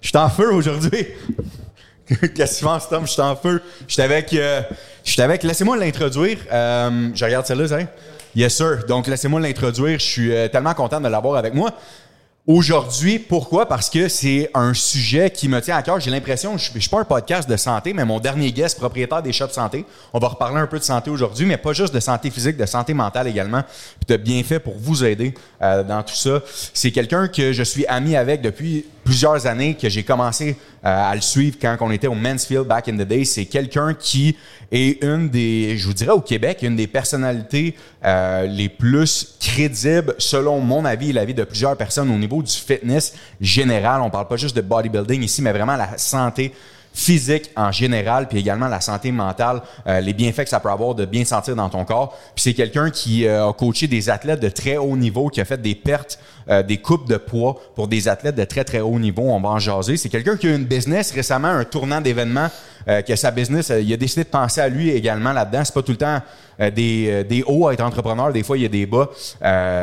Je suis en feu aujourd'hui. Qu'est-ce que tu penses, Tom? Je suis en feu. J'étais avec. Euh, j'étais avec. Laissez-moi l'introduire. Euh, je regarde celle-là, hein? Yes, sir. Donc, laissez-moi l'introduire. Je suis euh, tellement content de l'avoir avec moi. Aujourd'hui, pourquoi? Parce que c'est un sujet qui me tient à cœur. J'ai l'impression, je ne suis pas un podcast de santé, mais mon dernier guest, propriétaire des shops santé, on va reparler un peu de santé aujourd'hui, mais pas juste de santé physique, de santé mentale également, puis de bienfaits pour vous aider dans tout ça. C'est quelqu'un que je suis ami avec depuis plusieurs années, que j'ai commencé euh, à le suivre quand on était au Mansfield back in the day. C'est quelqu'un qui est une des, je vous dirais au Québec, une des personnalités euh, les plus crédibles, selon mon avis et l'avis de plusieurs personnes au niveau du fitness général. On parle pas juste de bodybuilding ici, mais vraiment la santé physique en général, puis également la santé mentale, euh, les bienfaits que ça peut avoir de bien sentir dans ton corps. Puis c'est quelqu'un qui euh, a coaché des athlètes de très haut niveau, qui a fait des pertes, euh, des coupes de poids pour des athlètes de très très haut niveau. On va en jaser. C'est quelqu'un qui a eu une business récemment, un tournant d'événements, que sa business, il a décidé de penser à lui également là-dedans. C'est pas tout le temps des, des hauts à être entrepreneur, des fois il y a des bas.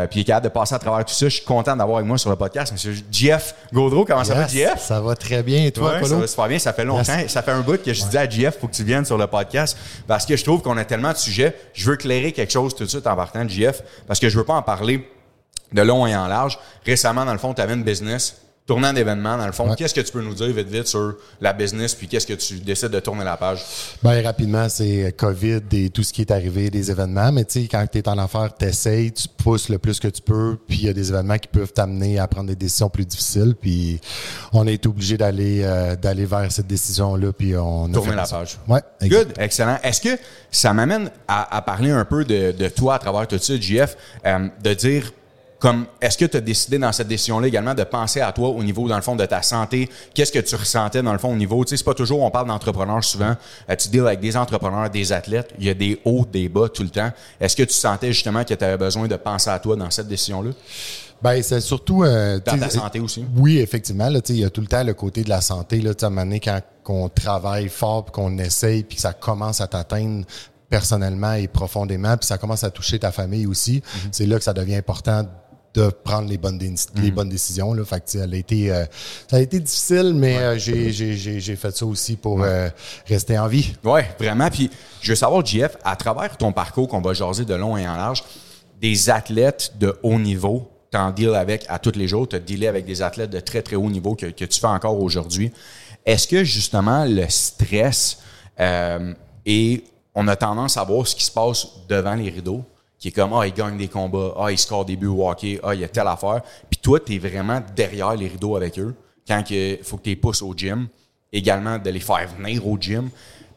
puis il est capable de passer à travers tout ça. Je suis content d'avoir avec moi sur le podcast, Monsieur Jeff Gaudreau. Comment ça va, Jeff? Ça va très bien. Et toi, Ça va super bien. Ça fait longtemps ça fait un bout que je disais à JF, faut que tu viennes sur le podcast parce que je trouve qu'on a tellement de sujets. Je veux éclairer quelque chose tout de suite en partant de JF parce que je veux pas en parler de long et en large. Récemment, dans le fond, tu avais une business tournant d'événements, dans le fond, qu'est-ce que tu peux nous dire vite, vite sur la business, puis qu'est-ce que tu décides de tourner la page? Bien, rapidement, c'est COVID et tout ce qui est arrivé, des événements. Mais tu sais, quand tu es en affaires, tu essayes, tu pousses le plus que tu peux, puis il y a des événements qui peuvent t'amener à prendre des décisions plus difficiles. Puis on est obligé d'aller euh, d'aller vers cette décision-là, puis on Tourner la page. Ouais, Good, excellent. Est-ce que ça m'amène à, parler un peu de, de, toi à travers tout ça, JF, euh, de dire comme est-ce que tu as décidé dans cette décision-là également de penser à toi au niveau, dans le fond, de ta santé? Qu'est-ce que tu ressentais dans le fond au niveau? Tu sais, c'est pas toujours, on parle d'entrepreneurs souvent. Euh, tu deals avec des entrepreneurs, des athlètes. Il y a des hauts, des bas tout le temps. Est-ce que tu sentais justement que tu avais besoin de penser à toi dans cette décision-là? Ben, c'est surtout. Euh, dans ta santé aussi. Oui, effectivement. Là, il y a tout le temps le côté de la santé. Là, à un moment donné, quand on travaille fort, qu'on essaye, puis que ça commence à t'atteindre personnellement et profondément, puis ça commence à toucher ta famille aussi, mm-hmm. c'est là que ça devient important de prendre les bonnes, les bonnes décisions. Là. Fait que, a été, euh, ça a été difficile, mais euh, j'ai fait ça aussi pour euh, rester en vie. Oui, vraiment. Puis je veux savoir, JF, à travers ton parcours qu'on va jaser de long et en large, des athlètes de haut niveau, tu en deals avec à tous les jours, tu as dealé avec des athlètes de très, très haut niveau que, que tu fais encore aujourd'hui. Est-ce que justement le stress et on a tendance à voir ce qui se passe devant les rideaux, qui est comme Ah, il gagne des combats, ah, il score des buts au hockey, ah, il y a telle affaire. Puis toi, tu es vraiment derrière les rideaux avec eux quand il faut que tu les pousses au gym. Également, de les faire venir au gym.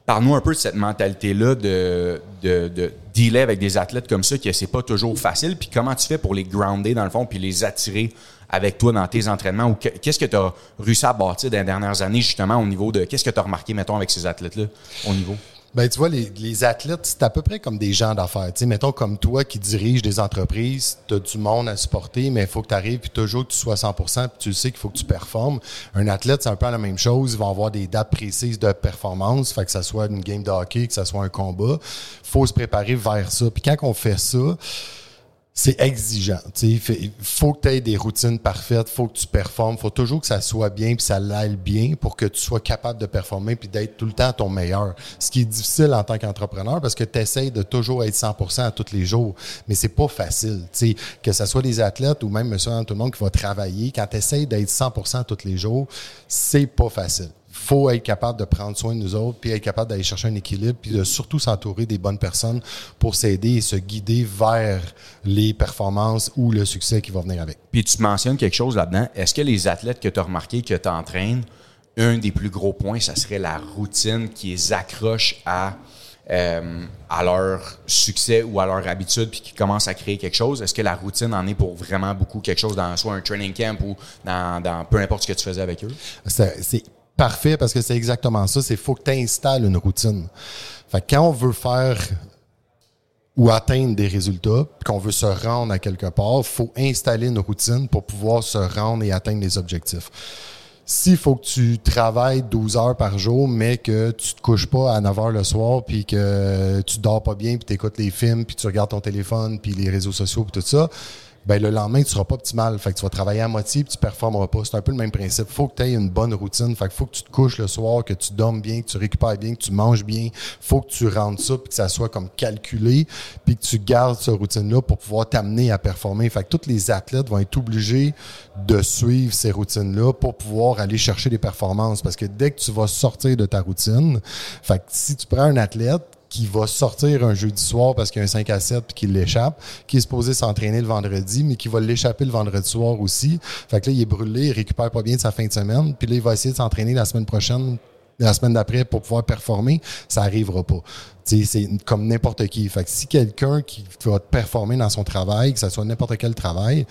Parle-nous un peu de cette mentalité-là de, de, de, dealer avec des athlètes comme ça, que c'est pas toujours facile. Puis comment tu fais pour les grounder, dans le fond, puis les attirer avec toi dans tes entraînements? Ou qu'est-ce que tu as réussi à bâtir dans les dernières années, justement, au niveau de. Qu'est-ce que tu as remarqué, mettons, avec ces athlètes-là, au niveau? Ben, tu vois, les, les athlètes, c'est à peu près comme des gens d'affaires. Tu sais, mettons comme toi qui dirige des entreprises, tu as du monde à supporter, mais il faut que tu arrives puis toujours que tu sois 100% puis tu sais qu'il faut que tu performes. Un athlète, c'est un peu la même chose. Ils vont avoir des dates précises de performance, fait que ça soit une game de hockey, que ça soit un combat. faut se préparer vers ça. Puis quand on fait ça, c'est exigeant. Il faut que tu aies des routines parfaites, faut que tu performes, faut toujours que ça soit bien puis ça l'aille bien pour que tu sois capable de performer puis d'être tout le temps ton meilleur. Ce qui est difficile en tant qu'entrepreneur parce que tu de toujours être 100% à tous les jours, mais c'est pas facile. que ce soit des athlètes ou même monsieur tout le monde qui va travailler, quand tu d'être 100% tous les jours, c'est pas facile faut être capable de prendre soin de nous autres, puis être capable d'aller chercher un équilibre, puis de surtout s'entourer des bonnes personnes pour s'aider et se guider vers les performances ou le succès qui va venir avec. Puis tu mentionnes quelque chose là-dedans. Est-ce que les athlètes que tu as remarqué que tu entraînes, un des plus gros points, ça serait la routine qui les accroche à, euh, à leur succès ou à leur habitude, puis qui commence à créer quelque chose? Est-ce que la routine en est pour vraiment beaucoup quelque chose dans soit un training camp ou dans, dans peu importe ce que tu faisais avec eux? C'est parfait parce que c'est exactement ça. C'est faut que tu installes une routine. Fait quand on veut faire ou atteindre des résultats, qu'on veut se rendre à quelque part, faut installer une routine pour pouvoir se rendre et atteindre les objectifs. S'il faut que tu travailles 12 heures par jour, mais que tu te couches pas à 9 heures le soir, puis que tu dors pas bien, puis tu écoutes les films, puis tu regardes ton téléphone, puis les réseaux sociaux, puis tout ça, ben le lendemain, tu seras pas optimal. Fait que tu vas travailler à moitié puis tu performeras pas. C'est un peu le même principe. Faut que tu aies une bonne routine. Fait que faut que tu te couches le soir, que tu dormes bien, que tu récupères bien, que tu manges bien. Faut que tu rentres ça puis que ça soit comme calculé puis que tu gardes cette routine-là pour pouvoir t'amener à performer. Fait que tous les athlètes vont être obligés de suivre ces routines-là pour pouvoir aller chercher des performances. Parce que dès que tu vas sortir de ta routine, fait que si tu prends un athlète qui va sortir un jeudi soir parce qu'il y a un 5 à 7 puis qu'il l'échappe, qui est supposé s'entraîner le vendredi, mais qui va l'échapper le vendredi soir aussi. Fait que là, il est brûlé, il récupère pas bien de sa fin de semaine, puis là, il va essayer de s'entraîner la semaine prochaine la semaine d'après pour pouvoir performer, ça arrivera pas. C'est comme n'importe qui. Fait que si quelqu'un qui va performer dans son travail, que ce soit n'importe quel travail,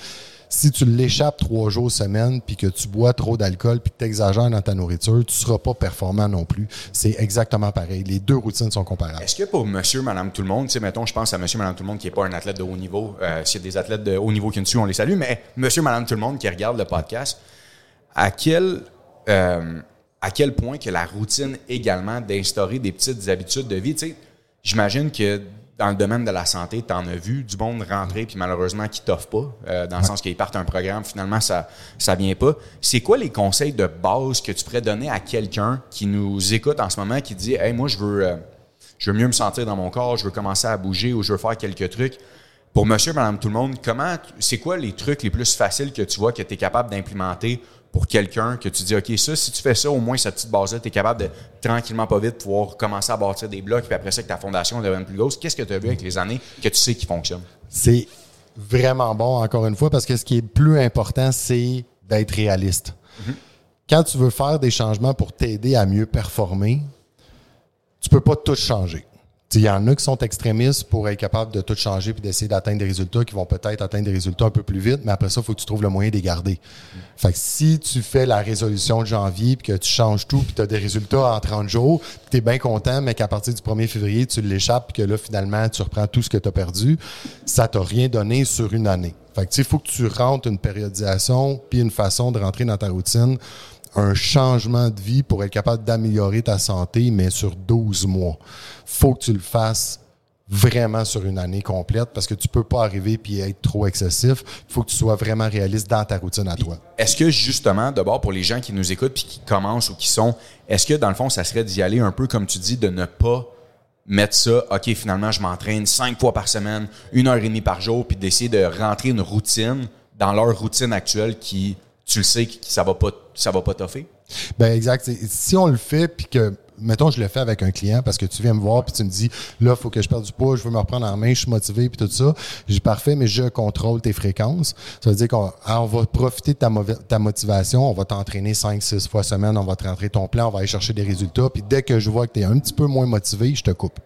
si tu l'échappes trois jours semaine, puis que tu bois trop d'alcool, puis que tu exagères dans ta nourriture, tu seras pas performant non plus. C'est exactement pareil. Les deux routines sont comparables. Est-ce que pour monsieur, madame, tout le monde, tu mettons, je pense à monsieur, madame, tout le monde qui n'est pas un athlète de haut niveau, euh, s'il y a des athlètes de haut niveau qui nous suivent, on les salue, mais monsieur, madame, tout le monde qui regarde le podcast, à quel, euh, à quel point que la routine également d'instaurer des petites habitudes de vie, tu sais, j'imagine que dans le domaine de la santé, tu en as vu du monde rentrer puis malheureusement qui t'offre pas, euh, dans le sens qu'ils partent un programme, finalement ça ça vient pas. C'est quoi les conseils de base que tu pourrais donner à quelqu'un qui nous écoute en ce moment qui dit "Hey, moi je veux euh, je veux mieux me sentir dans mon corps, je veux commencer à bouger ou je veux faire quelques trucs." Pour monsieur, madame tout le monde, comment c'est quoi les trucs les plus faciles que tu vois que tu es capable d'implémenter pour quelqu'un que tu dis, OK, ça, si tu fais ça, au moins cette petite base-là, tu es capable de tranquillement, pas vite, pouvoir commencer à bâtir des blocs, puis après ça, que ta fondation devienne plus grosse. Qu'est-ce que tu as vu avec les années que tu sais qui fonctionne? C'est vraiment bon, encore une fois, parce que ce qui est plus important, c'est d'être réaliste. Mm-hmm. Quand tu veux faire des changements pour t'aider à mieux performer, tu peux pas tout changer. Il y en a qui sont extrémistes pour être capable de tout changer puis d'essayer d'atteindre des résultats qui vont peut-être atteindre des résultats un peu plus vite, mais après ça, il faut que tu trouves le moyen de les garder. Fait que si tu fais la résolution de janvier puis que tu changes tout puis tu as des résultats en 30 jours, tu es bien content, mais qu'à partir du 1er février, tu l'échappes puis que là, finalement, tu reprends tout ce que tu as perdu, ça t'a rien donné sur une année. Fait que il faut que tu rentres une périodisation puis une façon de rentrer dans ta routine un changement de vie pour être capable d'améliorer ta santé, mais sur 12 mois. faut que tu le fasses vraiment sur une année complète parce que tu peux pas arriver puis être trop excessif. Il faut que tu sois vraiment réaliste dans ta routine à toi. Est-ce que justement, d'abord pour les gens qui nous écoutent puis qui commencent ou qui sont, est-ce que dans le fond, ça serait d'y aller un peu comme tu dis, de ne pas mettre ça, OK, finalement, je m'entraîne cinq fois par semaine, une heure et demie par jour, puis d'essayer de rentrer une routine dans leur routine actuelle qui tu le sais que ça va pas ça va pas toffer? Ben exact. Si on le fait puis que mettons je le fais avec un client parce que tu viens me voir puis tu me dis là faut que je perde du poids, je veux me reprendre en main, je suis motivé puis tout ça. J'ai parfait mais je contrôle tes fréquences. Ça veut dire qu'on ah, va profiter de ta, ta motivation, on va t'entraîner 5 6 fois semaine, on va te rentrer ton plan, on va aller chercher des résultats puis dès que je vois que tu es un petit peu moins motivé, je te coupe.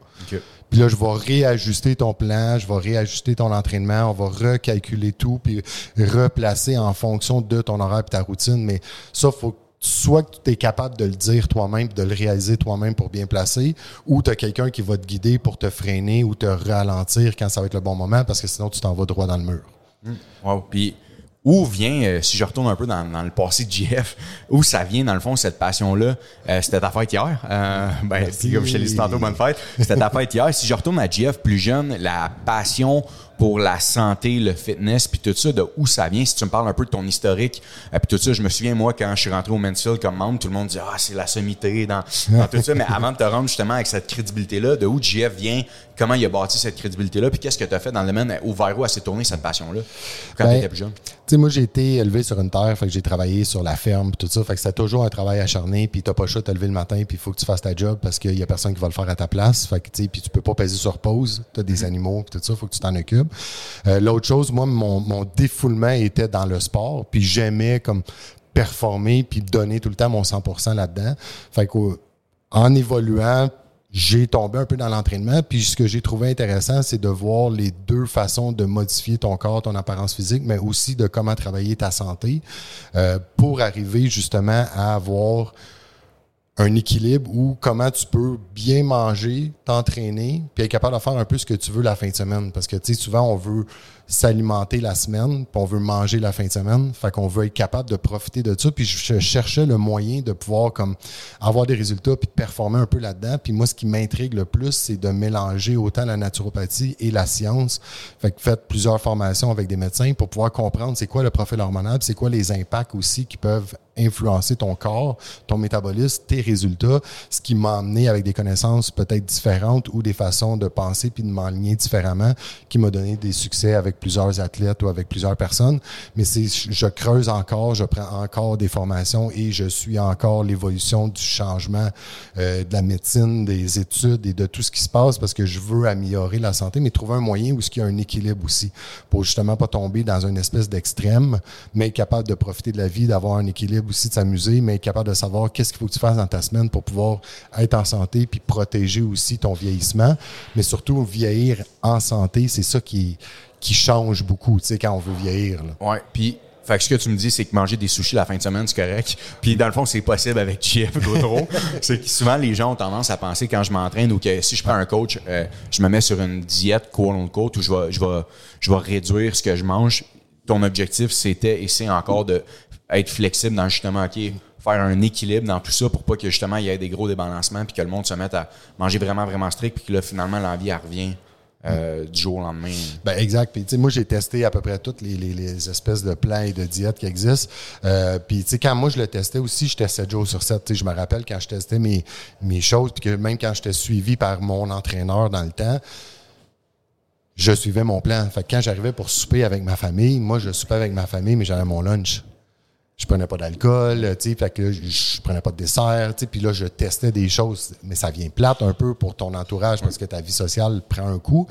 Puis là, je vais réajuster ton plan, je vais réajuster ton entraînement, on va recalculer tout, puis replacer en fonction de ton horaire et ta routine. Mais ça, faut soit que tu es capable de le dire toi-même, de le réaliser toi-même pour bien placer, ou tu as quelqu'un qui va te guider pour te freiner ou te ralentir quand ça va être le bon moment, parce que sinon, tu t'en vas droit dans le mur. Mmh. Wow. Puis où vient, euh, si je retourne un peu dans, le passé de JF, où ça vient, dans le fond, cette passion-là? Euh, c'était ta fête hier. Euh, ben, comme je te l'ai dit tantôt, bonne fête. C'était ta fête hier. Si je retourne à JF plus jeune, la passion pour la santé, le fitness, puis tout ça, de où ça vient, si tu me parles un peu de ton historique, euh, puis tout ça, je me souviens, moi, quand je suis rentré au Mansfield comme membre, tout le monde dit « Ah, c'est la sommité dans, dans tout ça », mais avant de te rendre justement avec cette crédibilité-là, de où JF vient, comment il a bâti cette crédibilité-là, puis qu'est-ce que tu as fait dans le domaine, où vers où a s'est tourné cette passion-là, quand ben, tu étais plus jeune? Tu sais, moi, j'ai été élevé sur une terre, fait que j'ai travaillé sur la ferme, tout ça, fait que c'était toujours un travail acharné, puis t'as pas le choix de te lever le matin, puis il faut que tu fasses ta job parce qu'il y a personne qui va le faire à ta place, fait que, tu sais, puis tu peux pas peser sur pause, t'as des mm-hmm. animaux, tout ça, faut que tu t'en occupes. Euh, L'autre chose, moi, mon, défoulement était dans le sport, puis j'aimais comme performer puis donner tout le temps mon 100% là-dedans. Fait en évoluant, j'ai tombé un peu dans l'entraînement. Puis ce que j'ai trouvé intéressant, c'est de voir les deux façons de modifier ton corps, ton apparence physique, mais aussi de comment travailler ta santé euh, pour arriver justement à avoir un équilibre où comment tu peux bien manger, t'entraîner, puis être capable de faire un peu ce que tu veux la fin de semaine. Parce que, tu sais, souvent, on veut s'alimenter la semaine, puis on veut manger la fin de semaine. Fait qu'on veut être capable de profiter de ça. Puis je cherchais le moyen de pouvoir comme avoir des résultats puis de performer un peu là-dedans. Puis moi, ce qui m'intrigue le plus, c'est de mélanger autant la naturopathie et la science. Fait que faites plusieurs formations avec des médecins pour pouvoir comprendre c'est quoi le profil hormonal, c'est quoi les impacts aussi qui peuvent influencer ton corps, ton métabolisme, tes résultats, ce qui m'a amené avec des connaissances peut-être différentes ou des façons de penser puis de m'aligner différemment, qui m'a donné des succès avec plusieurs athlètes ou avec plusieurs personnes. Mais c'est, je creuse encore, je prends encore des formations et je suis encore l'évolution du changement euh, de la médecine, des études et de tout ce qui se passe parce que je veux améliorer la santé, mais trouver un moyen où il y a un équilibre aussi pour justement pas tomber dans une espèce d'extrême, mais être capable de profiter de la vie, d'avoir un équilibre aussi de s'amuser, mais être capable de savoir qu'est-ce qu'il faut que tu fasses dans ta semaine pour pouvoir être en santé puis protéger aussi ton vieillissement. Mais surtout, vieillir en santé, c'est ça qui, qui change beaucoup, tu sais, quand on veut vieillir. Là. Ouais, puis fait que ce que tu me dis, c'est que manger des sushis la fin de semaine, c'est correct. Puis dans le fond, c'est possible avec Jeff Gaudreau. c'est que souvent, les gens ont tendance à penser quand je m'entraîne ou que si je prends un coach, euh, je me mets sur une diète quote on quote où je vais, je vais, je vais réduire ce que je mange. Ton objectif, c'était et c'est encore de être flexible dans justement, OK, faire un équilibre dans tout ça pour pas que justement il y ait des gros débalancements puis que le monde se mette à manger vraiment, vraiment strict puis que là, finalement, l'envie, elle revient. Euh, du. Ben exact. Puis, moi, j'ai testé à peu près toutes les, les, espèces de plans et de diètes qui existent. Euh, puis, quand moi, je le testais aussi, j'étais 7 jours sur 7. je me rappelle quand je testais mes, mes choses, que même quand j'étais suivi par mon entraîneur dans le temps, je suivais mon plan. Fait que quand j'arrivais pour souper avec ma famille, moi, je soupais avec ma famille, mais j'avais mon lunch je prenais pas d'alcool, tu sais, fait que je, prenais pas de dessert, tu sais, puis là je testais des choses, mais ça vient plate un peu pour ton entourage parce que ta vie sociale prend un coup.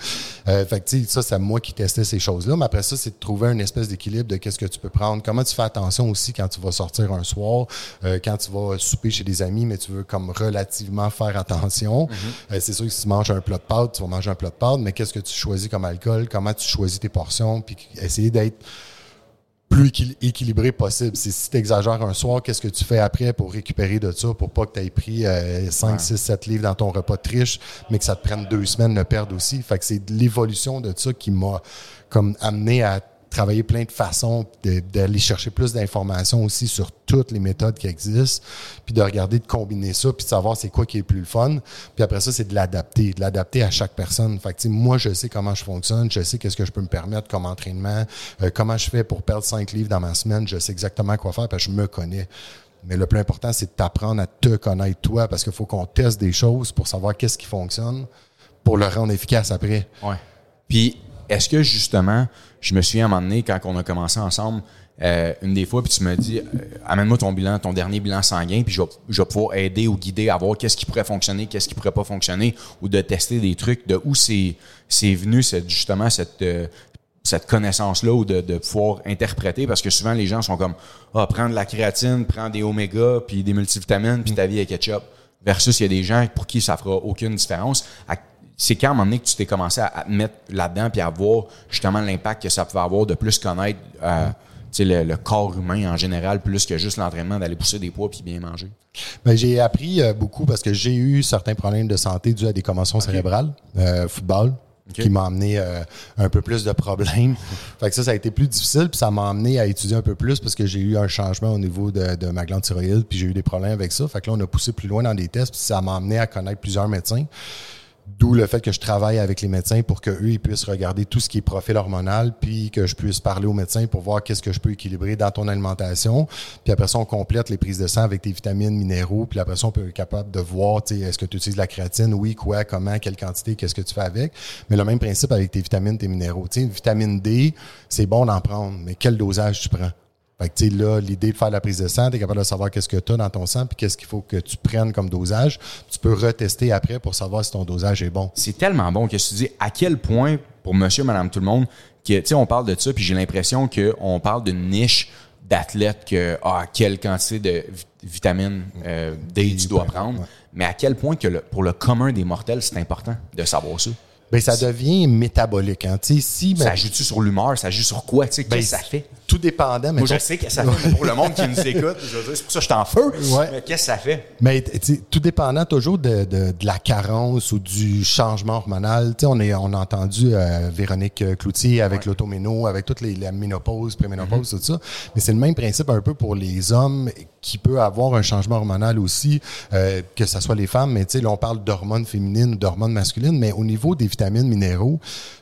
Euh, fait que tu sais, ça c'est moi qui testais ces choses-là, mais après ça c'est de trouver une espèce d'équilibre de qu'est-ce que tu peux prendre, comment tu fais attention aussi quand tu vas sortir un soir, euh, quand tu vas souper chez des amis, mais tu veux comme relativement faire attention. Mm-hmm. Euh, c'est sûr que si tu manges un plat de pâtes, tu vas manger un plat de pâtes, mais qu'est-ce que tu choisis comme alcool, comment tu choisis tes portions, puis essayer d'être plus équilibré possible. C'est si tu exagères un soir, qu'est-ce que tu fais après pour récupérer de ça, pour pas que tu aies pris 5, 6, 7 livres dans ton repas de triche, mais que ça te prenne deux semaines de perdre aussi. Fait que c'est l'évolution de ça qui m'a comme amené à travailler plein de façons, d'aller chercher plus d'informations aussi sur toutes les méthodes qui existent, puis de regarder, de combiner ça, puis de savoir c'est quoi qui est le plus fun. Puis après ça, c'est de l'adapter, de l'adapter à chaque personne. Fait que, moi, je sais comment je fonctionne, je sais qu'est-ce que je peux me permettre comme entraînement, euh, comment je fais pour perdre cinq livres dans ma semaine, je sais exactement quoi faire parce que je me connais. Mais le plus important, c'est de t'apprendre à te connaître toi, parce qu'il faut qu'on teste des choses pour savoir qu'est-ce qui fonctionne pour le rendre efficace après. Ouais. Puis est-ce que justement, je me souviens à un moment donné, quand on a commencé ensemble, euh, une des fois, puis tu me dis, euh, amène-moi ton bilan, ton dernier bilan sanguin, puis je vais, pouvoir aider ou guider à voir qu'est-ce qui pourrait fonctionner, qu'est-ce qui pourrait pas fonctionner, ou de tester des trucs, de où c'est, venu cette, justement cette, euh, cette connaissance-là ou de, pouvoir interpréter, parce que souvent les gens sont comme, ah, prends de la créatine, prends des oméga, puis des multivitamines, puis ta vie est ketchup. Versus, il y a des gens pour qui ça fera aucune différence c'est quand à un moment donné que tu t'es commencé à, mettre là-dedans puis à voir justement l'impact que ça pouvait avoir de plus connaître euh, le, corps humain en général, plus que juste l'entraînement d'aller pousser des poids puis bien manger? Ben, j'ai appris euh, beaucoup parce que j'ai eu certains problèmes de santé dus à des commotions cérébrales, euh, football. qui m'a amené un peu plus de problèmes. fait que ça, ça a été plus difficile, puis ça m'a amené à étudier un peu plus parce que j'ai eu un changement au niveau de, de ma glande thyroïde, puis j'ai eu des problèmes avec ça. Fait que là, on a poussé plus loin dans des tests, puis ça m'a amené à connaître plusieurs médecins. D'où le fait que je travaille avec les médecins pour qu'eux, ils puissent regarder tout ce qui est profil hormonal, puis que je puisse parler aux médecins pour voir qu'est-ce que je peux équilibrer dans ton alimentation. Puis après ça, on complète les prises de sang avec tes vitamines, minéraux. Puis après ça, on peut être capable de voir, est-ce que tu utilises la créatine? Oui, quoi, comment, quelle quantité, qu'est-ce que tu fais avec. Mais le même principe avec tes vitamines, tes minéraux. Tu sais, vitamine D, c'est bon d'en prendre, mais quel dosage tu prends? Fait que, tu sais, là, l'idée de faire la prise de sang, tu es capable de savoir qu'est-ce que tu as dans ton sang puis qu'est-ce qu'il faut que tu prennes comme dosage. Tu peux retester après pour savoir si ton dosage est bon. C'est tellement bon que tu dis à quel point, pour monsieur, madame, tout le monde, que, tu sais, on parle de ça puis j'ai l'impression qu'on parle d'une niche d'athlètes que, ah, quelle quantité de vitamines euh, D tu dois prendre. Mais à quel point que pour le commun des mortels, c'est important de savoir ça. Ben, ça devient métabolique. Hein. Si, ben, Ça joue-tu sur l'humeur? Ça joue sur quoi? Ben, qu'est-ce que ça fait? Tout dépendant. Moi, mettons- je sais que ça fait, mais pour le monde qui nous écoute, je veux dire, c'est pour ça que je suis en feu. Ouais. Mais qu'est-ce que ça fait? Mais tout dépendant toujours de, de, de la carence ou du changement hormonal. On, est, on a entendu euh, Véronique Cloutier avec l'automéno, avec toute les, la ménopause, préménopause, tout ça. Mais c'est le même principe un peu pour les hommes qui peut avoir un changement hormonal aussi, euh, que ce soit les femmes. Mais là, on parle d'hormones féminines ou d'hormones masculines, mais au niveau des vitamines, minéraux,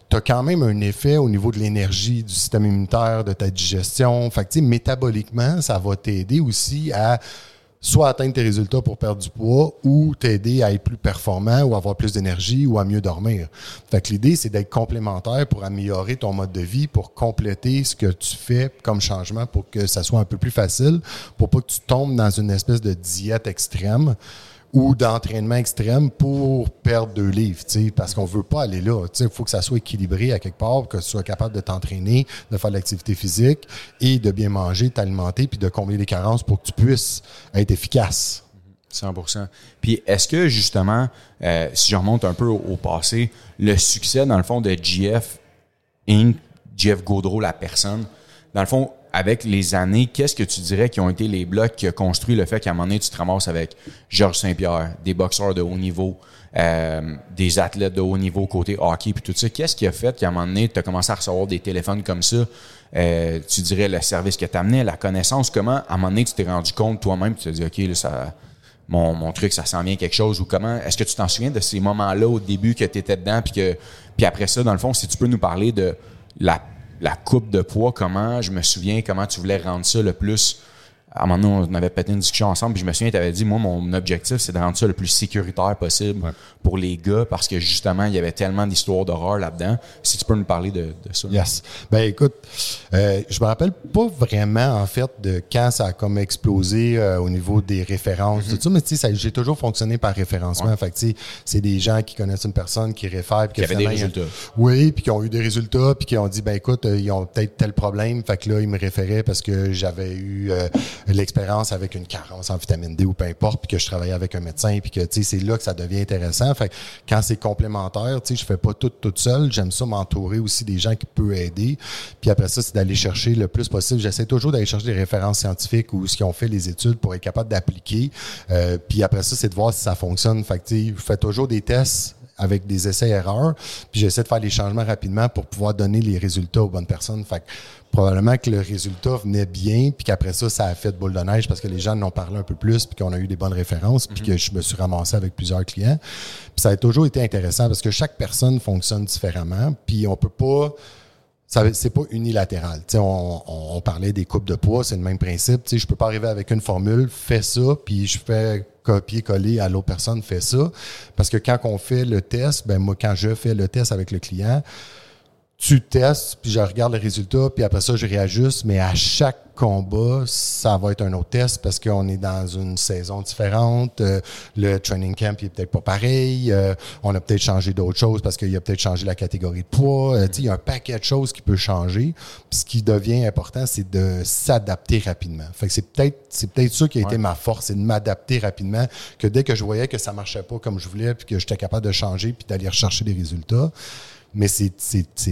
tu as quand même un effet au niveau de l'énergie, du système immunitaire, de ta digestion. Fait que, métaboliquement, ça va t'aider aussi à soit atteindre tes résultats pour perdre du poids ou t'aider à être plus performant ou avoir plus d'énergie ou à mieux dormir. Fait l'idée, c'est d'être complémentaire pour améliorer ton mode de vie, pour compléter ce que tu fais comme changement pour que ça soit un peu plus facile, pour pas que tu tombes dans une espèce de diète extrême ou d'entraînement extrême pour perdre deux livres, parce qu'on veut pas aller là. Il faut que ça soit équilibré à quelque part, que tu sois capable de t'entraîner, de faire de l'activité physique et de bien manger, t'alimenter, puis de combler les carences pour que tu puisses être efficace. 100% Puis est-ce que justement, euh, si je remonte un peu au, au passé, le succès dans le fond de GF Inc., Jeff Gaudreau, la personne, dans le fond, avec les années, qu'est-ce que tu dirais qui ont été les blocs qui ont construit le fait qu'à un moment donné, tu te ramasses avec Georges Saint-Pierre, des boxeurs de haut niveau, euh, des athlètes de haut niveau côté hockey, puis tout ça? Qu'est-ce qui a fait qu'à un moment donné, tu as commencé à recevoir des téléphones comme ça? Euh, tu dirais le service que tu amenais, la connaissance, comment à un moment donné, tu t'es rendu compte toi-même, tu t'es dit, OK, là, ça mon, mon truc, ça sent bien quelque chose ou comment? Est-ce que tu t'en souviens de ces moments-là au début que tu étais dedans puis que puis après ça dans le fond si tu peux nous parler de la, la coupe de poids comment je me souviens comment tu voulais rendre ça le plus à un moment donné, on avait pété une discussion ensemble, puis je me souviens, tu avais dit, moi, mon objectif, c'est de rendre ça le plus sécuritaire possible pour les gars, parce que justement, il y avait tellement d'histoires d'horreur là-dedans. Si tu peux nous parler de, de ça. Yes. Ben écoute, euh, je me rappelle pas vraiment en fait de quand ça a comme explosé euh, au niveau des références, tout ça, mais tu sais, j'ai toujours fonctionné par référencement. Fait que tu sais, c'est des gens qui connaissent une personne, qui réfèrent, puis Qui avaient des résultats. Oui, puis qui ont eu des résultats, puis qui ont dit ben écoute, euh, ils ont peut-être tel problème, fait que là ils me référaient parce que j'avais eu euh, l'expérience avec une carence en vitamine D ou peu importe, puis que je travaillais avec un médecin, puis que c'est là que ça devient intéressant. Fait que quand c'est complémentaire, je fais pas tout toute seule, j'aime ça m'entourer aussi des gens qui peuvent aider. Puis après ça c'est d'aller chercher le plus possible. J'essaie toujours d'aller chercher des références scientifiques ou ce qu'ils ont fait les études pour être capable d'appliquer. Euh, puis après ça c'est de voir si ça fonctionne. Fait que je fais toujours des tests avec des essais-erreurs, puis j'essaie de faire les changements rapidement pour pouvoir donner les résultats aux bonnes personnes. Fait que probablement que le résultat venait bien, puis qu'après ça, ça a fait de boule de neige parce que les gens en ont parlé un peu plus, puis qu'on a eu des bonnes références, puis que je me suis ramassé avec plusieurs clients. Puis ça a toujours été intéressant parce que chaque personne fonctionne différemment, puis on peut pas c'est pas unilatéral. On, on, on parlait des coupes de poids, c'est le même principe. Tu sais, je peux pas arriver avec une formule, fais ça, puis je fais copier-coller à l'autre personne, fais ça. Parce que quand on fait le test, ben moi, quand je fais le test avec le client, tu testes, puis je regarde le résultat, puis après ça, je réajuste, mais à chaque combat, ça va être un autre test parce qu'on est dans une saison différente. Euh, le training camp, il est peut-être pas pareil. Euh, on a peut-être changé d'autres choses parce qu'il a peut-être changé la catégorie de poids. Euh, tu sais, il y a un paquet de choses qui peut changer. Puis ce qui devient important, c'est de s'adapter rapidement. Fait que c'est peut-être, c'est peut-être ça qui a été ma force, c'est de m'adapter rapidement. Que dès que je voyais que ça marchait pas comme je voulais, puis que j'étais capable de changer, puis d'aller rechercher des résultats, mais c'est,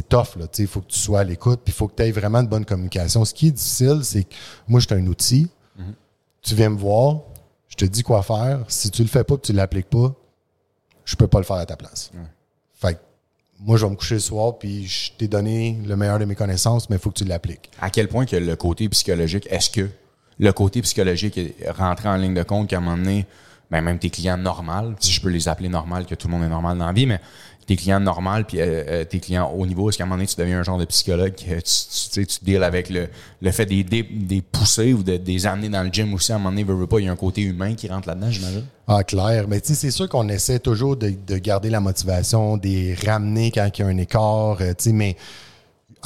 tough. Là, il faut que tu sois à l'écoute, puis il faut que tu aies vraiment de bonne communication. Ce qui est difficile, c'est que moi, je suis un outil. Tu viens me voir, je te dis quoi faire. Si tu le fais pas et tu l'appliques pas, je peux pas le faire à ta place. Fait que moi, je vais me coucher le soir, puis je t'ai donné le meilleur de mes connaissances, mais il faut que tu l'appliques. À quel point que le côté psychologique, est-ce que le côté psychologique est rentré en ligne de compte qu'à un moment donné, ben même tes clients normaux, si je peux les appeler normal, que tout le monde est normal dans la vie, mais tes clients normaux puis euh, euh, tes clients haut niveau, est-ce qu'à un moment donné, tu deviens un genre de psychologue, que tu, tu, tu sais, tu deals avec le, le fait des, des, des pousser ou de, des amener dans le gym aussi, à un moment donné, veut pas, il y a un côté humain qui rentre là-dedans, j'imagine. Ah, clair. Mais tu sais, c'est sûr qu'on essaie toujours de, de garder la motivation, de ramener quand il y a un écart, euh, tu sais, mais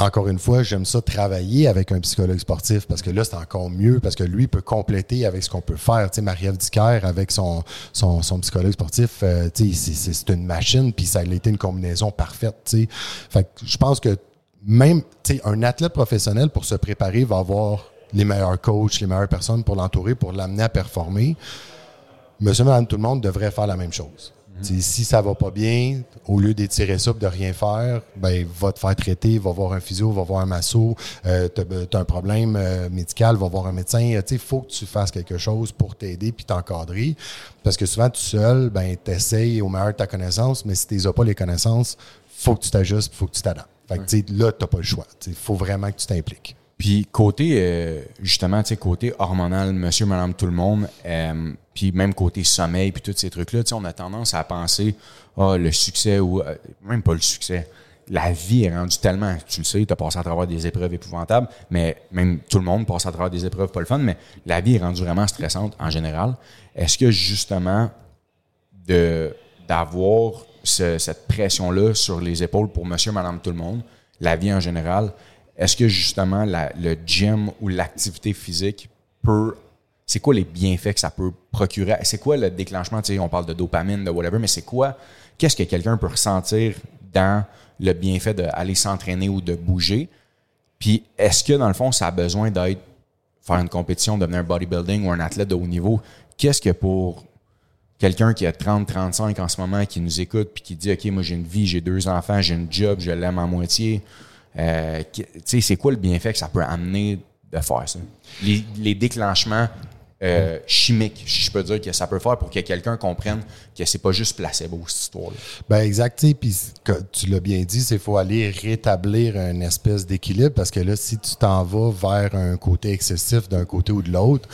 encore une fois, j'aime ça travailler avec un psychologue sportif parce que là, c'est encore mieux parce que lui peut compléter avec ce qu'on peut faire. Tu sais, Marie-Ève Dicker avec son, son, psychologue sportif, euh, tu sais, c'est- c'est une machine puis ça a été une combinaison parfaite, tu sais. Fait que je pense que même, tu sais, un athlète professionnel pour se préparer va avoir les meilleurs coachs, les meilleures personnes pour l'entourer, pour l'amener à performer. Monsieur, madame, tout le monde devrait faire la même chose. Si ça va pas bien, au lieu d'étirer ça et de rien faire, ben va te faire traiter, va voir un physio, va voir un masso, euh, tu as, un problème euh, médical, va voir un médecin. Il faut que tu fasses quelque chose pour t'aider puis t'encadrer. Parce que souvent, tout seul, ben, tu essayes au meilleur de ta connaissance, mais si tu n'as pas les connaissances, faut que tu t'ajustes, faut que tu t'adaptes. Fait que, là, tu n'as pas le choix. Il faut vraiment que tu t'impliques. Puis côté, euh, justement, tu sais, côté hormonal, monsieur, madame, tout le monde, euh, puis même côté sommeil, puis tous ces trucs-là, tu sais, on a tendance à penser, ah, le succès, ou euh, même pas le succès, la vie est rendue tellement, tu le sais, tu as passé à travers des épreuves épouvantables, mais même tout le monde passe à travers des épreuves pas le fun, mais la vie est rendue vraiment stressante en général. Est-ce que justement, de d'avoir cette pression-là sur les épaules pour monsieur, madame, tout le monde, la vie en général, est-ce que justement le gym ou l'activité physique peut. C'est quoi les bienfaits que ça peut procurer? C'est quoi le déclenchement? On parle de dopamine, de whatever, mais c'est quoi? Qu'est-ce que quelqu'un peut ressentir dans le bienfait d'aller s'entraîner ou de bouger? Puis est-ce que dans le fond, ça a besoin d'être faire une compétition, devenir un bodybuilding ou un athlète de haut niveau? Qu'est-ce que pour quelqu'un qui a 30, 35 en ce moment, qui nous écoute, puis qui dit, OK, moi j'ai une vie, j'ai deux enfants, j'ai une job, je l'aime à moitié, euh, c'est quoi le bienfait que ça peut amener de faire ça? Les, déclenchements euh, chimiques, je peux dire que ça peut faire pour que quelqu'un comprenne que c'est pas juste placebo, cette histoire-là. Ben exact. Puis tu l'as bien dit, c'est faut aller rétablir une espèce d'équilibre parce que là, si tu t'en vas vers un côté excessif d'un côté ou de l'autre,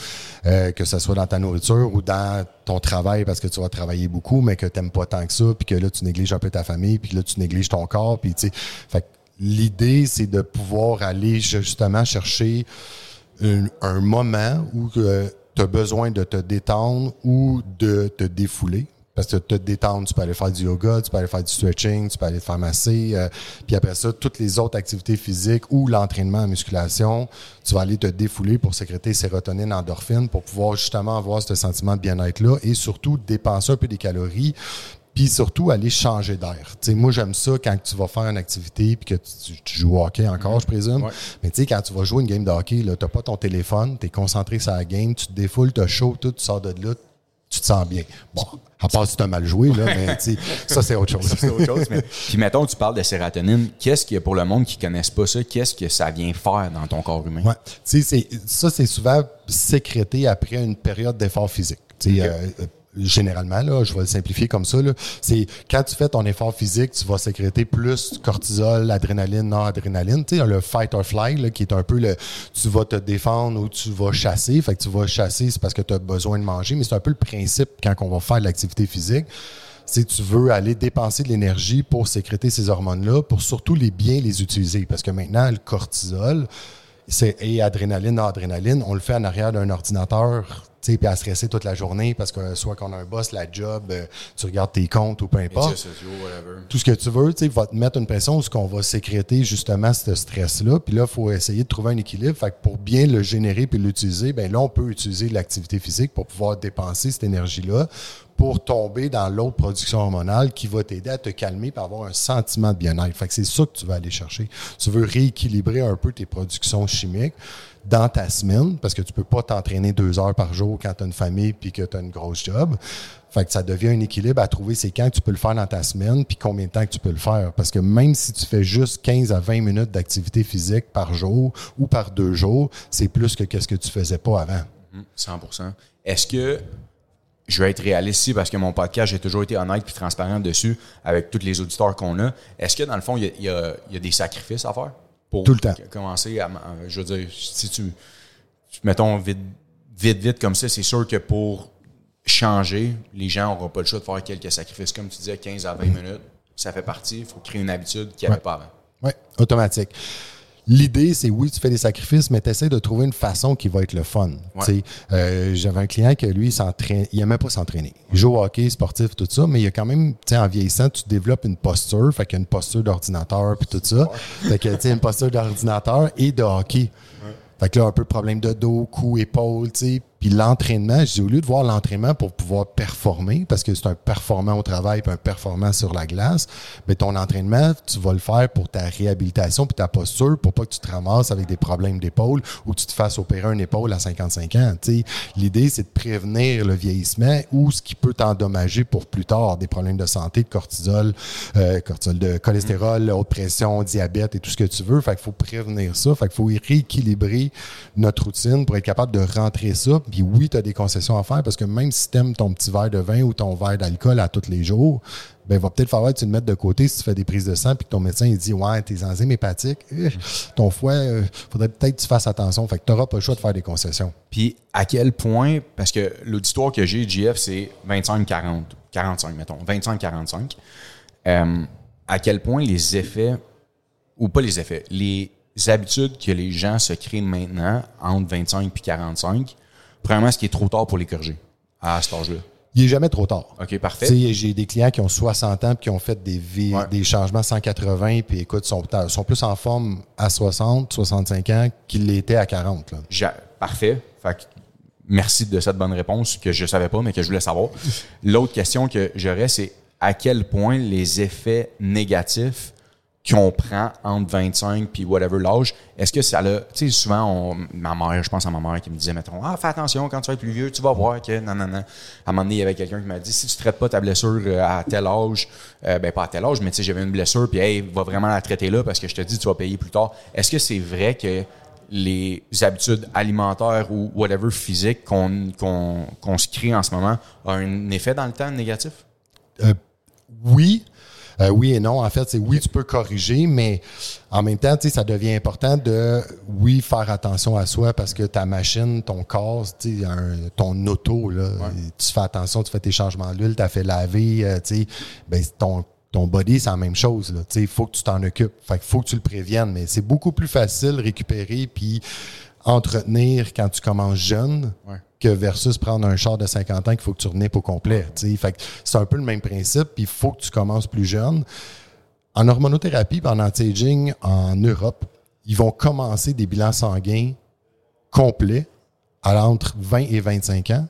euh, que ce soit dans ta nourriture ou dans ton travail parce que tu vas travailler beaucoup, mais que tu n'aimes pas tant que ça, puis que là, tu négliges un peu ta famille, puis là, tu négliges ton corps, puis tu sais. L'idée, c'est de pouvoir aller justement chercher un, moment où euh, tu as besoin de te détendre ou de te défouler. Parce que te détendre, tu peux aller faire du yoga, tu peux aller faire du stretching, tu peux aller te faire masser. Euh, puis après ça, toutes les autres activités physiques ou l'entraînement en musculation, tu vas aller te défouler pour sécréter sérotonine, endorphine, pour pouvoir justement avoir ce sentiment de bien-être-là et surtout dépenser un peu des calories puis surtout aller changer d'air. moi, j'aime ça quand tu vas faire une activité puis que tu, joues au hockey encore, je présume. Mais tu sais, quand tu vas jouer une game de hockey, tu n'as pas ton téléphone, tu es concentré sur la game, tu te défoules, tu as chaud, tout, tu sors de là, tu te sens bien. Bon, à part si tu as mal joué, là, mais ça, c'est autre chose. c'est autre chose. Puis mettons, tu parles de sérotonine. Qu'est-ce que, pour le monde qui ne connaisse pas ça, qu'est-ce que ça vient faire dans ton corps humain? Ouais. Ça, c'est souvent sécrété après une période d'effort physique. Okay. Euh, généralement, là, je vais le simplifier comme ça, c'est quand tu fais ton effort physique, tu vas sécréter plus cortisol, adrénaline, non-adrénaline. Tu sais, le fight or fly, qui est un peu le tu vas te défendre ou tu vas chasser. Fait que tu vas chasser, c'est parce que tu as besoin de manger, mais c'est un peu le principe quand on va faire l'activité physique. C'est tu veux aller dépenser de l'énergie pour sécréter ces hormones-là, pour surtout les bien les utiliser. Parce que maintenant, le cortisol, c'est et adrénaline, adrénaline, on le fait en arrière d'un ordinateur puis à stresser toute la journée parce que soit qu'on a un boss, la job, euh, tu regardes tes comptes ou peu importe. Tout ce que tu veux, tu va te mettre une pression où ce qu'on va sécréter justement ce stress-là. Puis là, il faut essayer de trouver un équilibre. Fait que pour bien le générer puis l'utiliser, ben là, on peut utiliser l'activité physique pour pouvoir dépenser cette énergie-là pour tomber dans l'autre production hormonale qui va t'aider à te calmer et avoir un sentiment de bien-être. Fait que c'est ça que tu vas aller chercher. Tu veux rééquilibrer un peu tes productions chimiques dans ta semaine, parce que tu peux pas t'entraîner deux heures par jour quand tu as une famille puis que tu as une grosse job. Fait que ça devient un équilibre à trouver, c'est quand tu peux le faire dans ta semaine, puis combien de temps que tu peux le faire. Parce que même si tu fais juste 15 à 20 minutes d'activité physique par jour ou par deux jours, c'est plus que qu'est-ce que tu faisais pas avant. 100% mmh, Est-ce que je vais être réaliste ici parce que mon podcast, j'ai toujours été honnête puis transparent dessus avec tous les auditeurs qu'on a. Est-ce que dans le fond, il y a des sacrifices à faire? pour Tout le temps. commencer à, Je veux dire, si tu, mettons vite, vite, vite comme ça, c'est sûr que pour changer, les gens n'auront pas le choix de faire quelques sacrifices. Comme tu disais, 15 à 20 minutes, ça fait partie. Il faut créer une habitude qu'il n'y avait pas avant. Oui, automatique. L'idée, c'est oui, tu fais des sacrifices, mais tu essaies de trouver une façon qui va être le fun. Euh, J'avais un client que lui, il n'aimait pas s'entraîner. Il joue au hockey, sportif, tout ça, mais il y a quand même, tu sais, en vieillissant, tu développes une posture, fait qu'il y a une posture d'ordinateur puis tout ça. Fait que, tu sais, une posture d'ordinateur et de hockey. Fait que là, un peu de problème de dos, cou, épaule, tu sais. Puis l'entraînement, j'ai au lieu de voir l'entraînement pour pouvoir performer, parce que c'est un performant au travail puis un performant sur la glace, mais ton entraînement, tu vas le faire pour ta réhabilitation puis ta posture, pour pas que tu te ramasses avec des problèmes d'épaule ou que tu te fasses opérer une épaule à 55 ans. L'idée, c'est de prévenir le vieillissement ou ce qui peut t'endommager pour plus tard, des problèmes de santé, de cortisol, euh, cortisol de cholestérol, haute pression, diabète et tout ce que tu veux. Fait qu'il faut prévenir ça. Fait qu'il faut rééquilibrer notre routine pour être capable de rentrer ça puis oui, tu as des concessions à faire parce que même si tu aimes ton petit verre de vin ou ton verre d'alcool à tous les jours, ben, il va peut-être falloir que tu le mettes de côté si tu fais des prises de sang puis que ton médecin il dit Ouais, tes enzymes hépatiques, euh, ton foie, il euh, faudrait peut-être que tu fasses attention. Fait que tu n'auras pas le choix de faire des concessions. Puis à quel point, parce que l'auditoire que j'ai, GF, c'est 25-40, 45, mettons, 25-45. Euh, à quel point les effets, ou pas les effets, les habitudes que les gens se créent maintenant entre 25 et 45 Premièrement, ce qui est trop tard pour les corriger à cet âge-là? Il n'est jamais trop tard. OK, parfait. J'ai des clients qui ont 60 ans et qui ont fait des, des changements 180 puis écoute, sont, sont plus en forme à 60, 65 ans qu'ils l'étaient à 40. Parfait. Fait merci de cette bonne réponse que je ne savais pas, mais que je voulais savoir. L'autre question que j'aurais, c'est à quel point les effets négatifs qu'on prend entre 25 puis whatever l'âge, est-ce que ça a, tu sais, souvent, ma mère, je pense à ma mère qui me disait, mettons, ah, fais attention, quand tu vas être plus vieux, tu vas voir que, non, non, non. À un moment donné, il y avait quelqu'un qui m'a dit, si tu traites pas ta blessure euh, à tel âge, euh, ben, pas à tel âge, mais tu sais, j'avais une blessure, puis hey, va vraiment la traiter là parce que je te dis, tu vas payer plus tard. Est-ce que c'est vrai que les habitudes alimentaires ou whatever physique qu'on qu'on se crée en ce moment a un effet dans le temps négatif? Euh, oui. Euh, oui et non. En fait, c'est oui, tu peux corriger, mais en même temps, ça devient important de, oui, faire attention à soi parce que ta machine, ton corps, ton auto, là, tu fais attention, tu fais tes changements d'huile, tu as fait laver, euh, ben, ton ton body, c'est la même chose. Il faut que tu t'en occupes. Fait faut que tu le préviennes. Mais c'est beaucoup plus facile récupérer puis entretenir quand tu commences jeune que versus prendre un char de 50 ans qu'il faut que tu renais au complet. C'est un peu le même principe, puis il faut que tu commences plus jeune. En hormonothérapie en anti-aging en Europe, ils vont commencer des bilans sanguins complets à entre 20 et 25 ans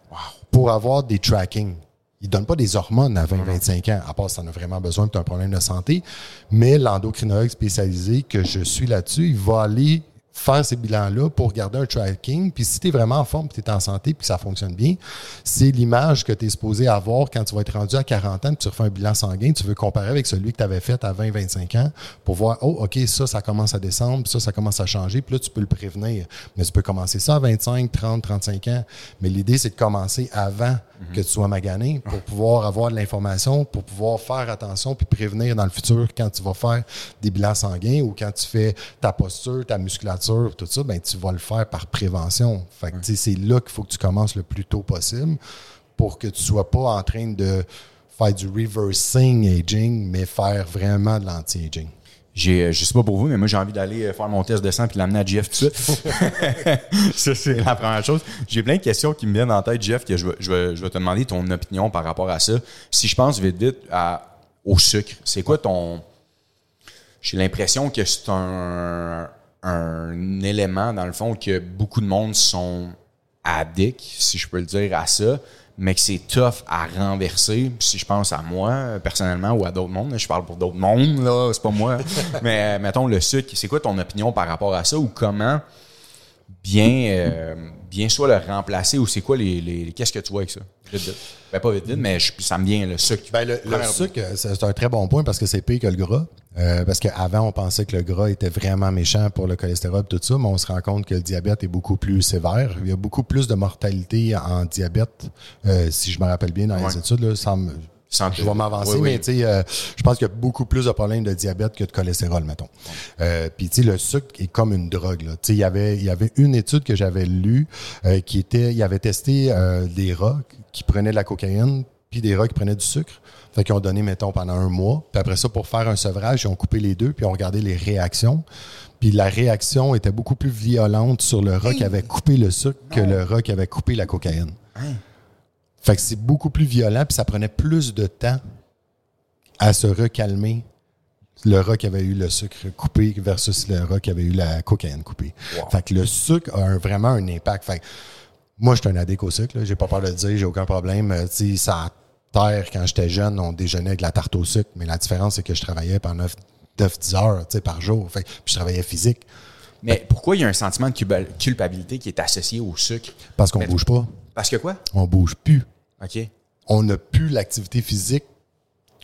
pour avoir des tracking. Ils ne donnent pas des hormones à 20-25 ans, à part si tu en as vraiment besoin que tu as un problème de santé. Mais l'endocrinologue spécialisé que je suis là-dessus, il va aller faire ces bilans-là pour garder un tracking. Puis si tu es vraiment en forme, tu es en santé, puis ça fonctionne bien, c'est l'image que tu es supposé avoir quand tu vas être rendu à 40 ans, puis tu refais un bilan sanguin, tu veux comparer avec celui que tu avais fait à 20-25 ans pour voir, oh, OK, ça, ça commence à descendre, puis ça, ça commence à changer, puis là, tu peux le prévenir. Mais tu peux commencer ça à 25, 30, 35 ans. Mais l'idée, c'est de commencer avant mhm. que tu sois magané pour pouvoir avoir de l'information, pour pouvoir faire attention, puis prévenir dans le futur quand tu vas faire des bilans sanguins ou quand tu fais ta posture, ta musculature tout ça, ben, tu vas le faire par prévention. Fait c'est là qu'il faut que tu commences le plus tôt possible pour que tu sois pas en train de faire du reversing aging, mais faire vraiment de l'anti-aging. J'ai, euh, je sais pas pour vous, mais moi, j'ai envie d'aller euh, faire mon test de sang puis l'amener à Jeff tout de suite. ça, c'est la première chose. J'ai plein de questions qui me viennent en tête, Jeff, que je vais, je vais, te demander ton opinion par rapport à ça. Si je pense vite, au sucre, c'est quoi ton. J'ai l'impression que c'est un, un élément, dans le fond, que beaucoup de monde sont addicts, si je peux le dire, à ça, mais que c'est tough à renverser. Si je pense à moi, personnellement, ou à d'autres mondes, je parle pour d'autres mondes, là, c'est pas moi. mais mettons, le sucre, c'est quoi ton opinion par rapport à ça ou comment bien, euh, bien soit le remplacer ou c'est quoi les, les qu'est-ce que tu vois avec ça? Ben, pas vite, vite, mais ça me vient le sucre. Ben, le, sucre, c'est un très bon point parce que c'est pire que le gras. Euh, parce qu'avant, on pensait que le gras était vraiment méchant pour le cholestérol et tout ça, mais on se rend compte que le diabète est beaucoup plus sévère. Il y a beaucoup plus de mortalité en diabète, euh, si je me rappelle bien dans les études. Là, je vais m'avancer, mais euh, je pense qu'il y a beaucoup plus de problèmes de diabète que de cholestérol, mettons. Euh, Puis le sucre est comme une drogue. Il y avait il y avait une étude que j'avais lue euh, qui était, il avait testé euh, des rats qui prenaient de la cocaïne, puis des rats qui prenaient du sucre. Fait qu'ils ont donné, mettons, pendant un mois. Puis après ça, pour faire un sevrage, ils ont coupé les deux, puis ont regardé les réactions. Puis la réaction était beaucoup plus violente sur le rat qui avait coupé le sucre que le rat qui avait coupé la cocaïne. Hein? Fait que c'est beaucoup plus violent, puis ça prenait plus de temps à se recalmer le rat qui avait eu le sucre coupé versus le rat qui avait eu la cocaïne coupée. Fait que le sucre a vraiment un impact. Fait Moi, je suis un addict au sucre. J'ai pas peur de le dire, j'ai aucun problème. Euh, tu sais, ça terre, quand j'étais jeune, on déjeunait avec la tarte au sucre. Mais la différence, c'est que je travaillais pendant 9-10 heures par jour. Fait, que- puis je travaillais physique. Mais pourquoi il y a un sentiment de culpa- culpabilité qui est associé au sucre? Parce qu'on bouge pas. Parce que quoi? On bouge plus. OK. On n'a plus l'activité physique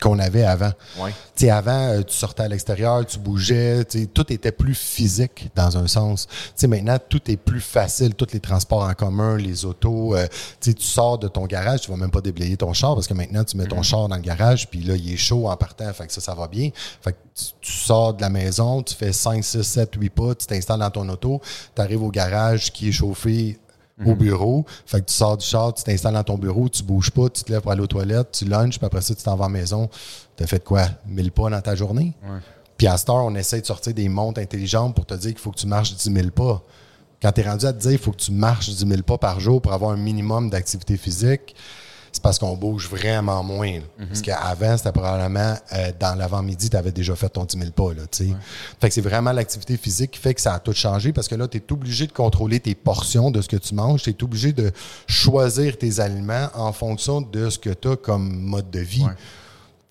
qu'on avait avant. Ouais. Tu sais, avant, euh, tu sortais à l'extérieur, tu bougeais, tu sais, tout était plus physique dans un sens. Tu sais, maintenant, tout est plus facile, tous les transports en commun, les autos. euh, tu sais, tu sors de ton garage, tu vas même pas déblayer ton char parce que maintenant, tu mets ton char dans le garage, puis là, il est chaud en partant, fait que ça, ça va bien. Fait que tu, tu sors de la maison, tu fais 5, 6, 7, 8 pas, tu t'installes dans ton auto, tu arrives au garage qui est chauffé au bureau. Fait que tu sors du char, tu t'installes dans ton bureau, tu bouges pas, tu te lèves pour aller aux toilettes, tu lunches, puis après ça, tu t'en vas à la maison. T'as fait quoi? 1000 pas dans ta journée? Puis à cette heure, on essaie de sortir des montres intelligentes pour te dire qu'il faut que tu marches 10 000 pas. Quand tu es rendu à te dire qu'il faut que tu marches 10 000 pas par jour pour avoir un minimum d'activité physique, c'est parce qu'on bouge vraiment moins. là. Parce qu'avant, c'était probablement euh, dans l'avant-midi, tu avais déjà fait ton 10 000 pas. Là, tu sais. Fait que c'est vraiment l'activité physique qui fait que ça a tout changé parce que là, tu es obligé de contrôler tes portions de ce que tu manges. Tu es obligé de choisir tes aliments en fonction de ce que tu as comme mode de vie. Ouais.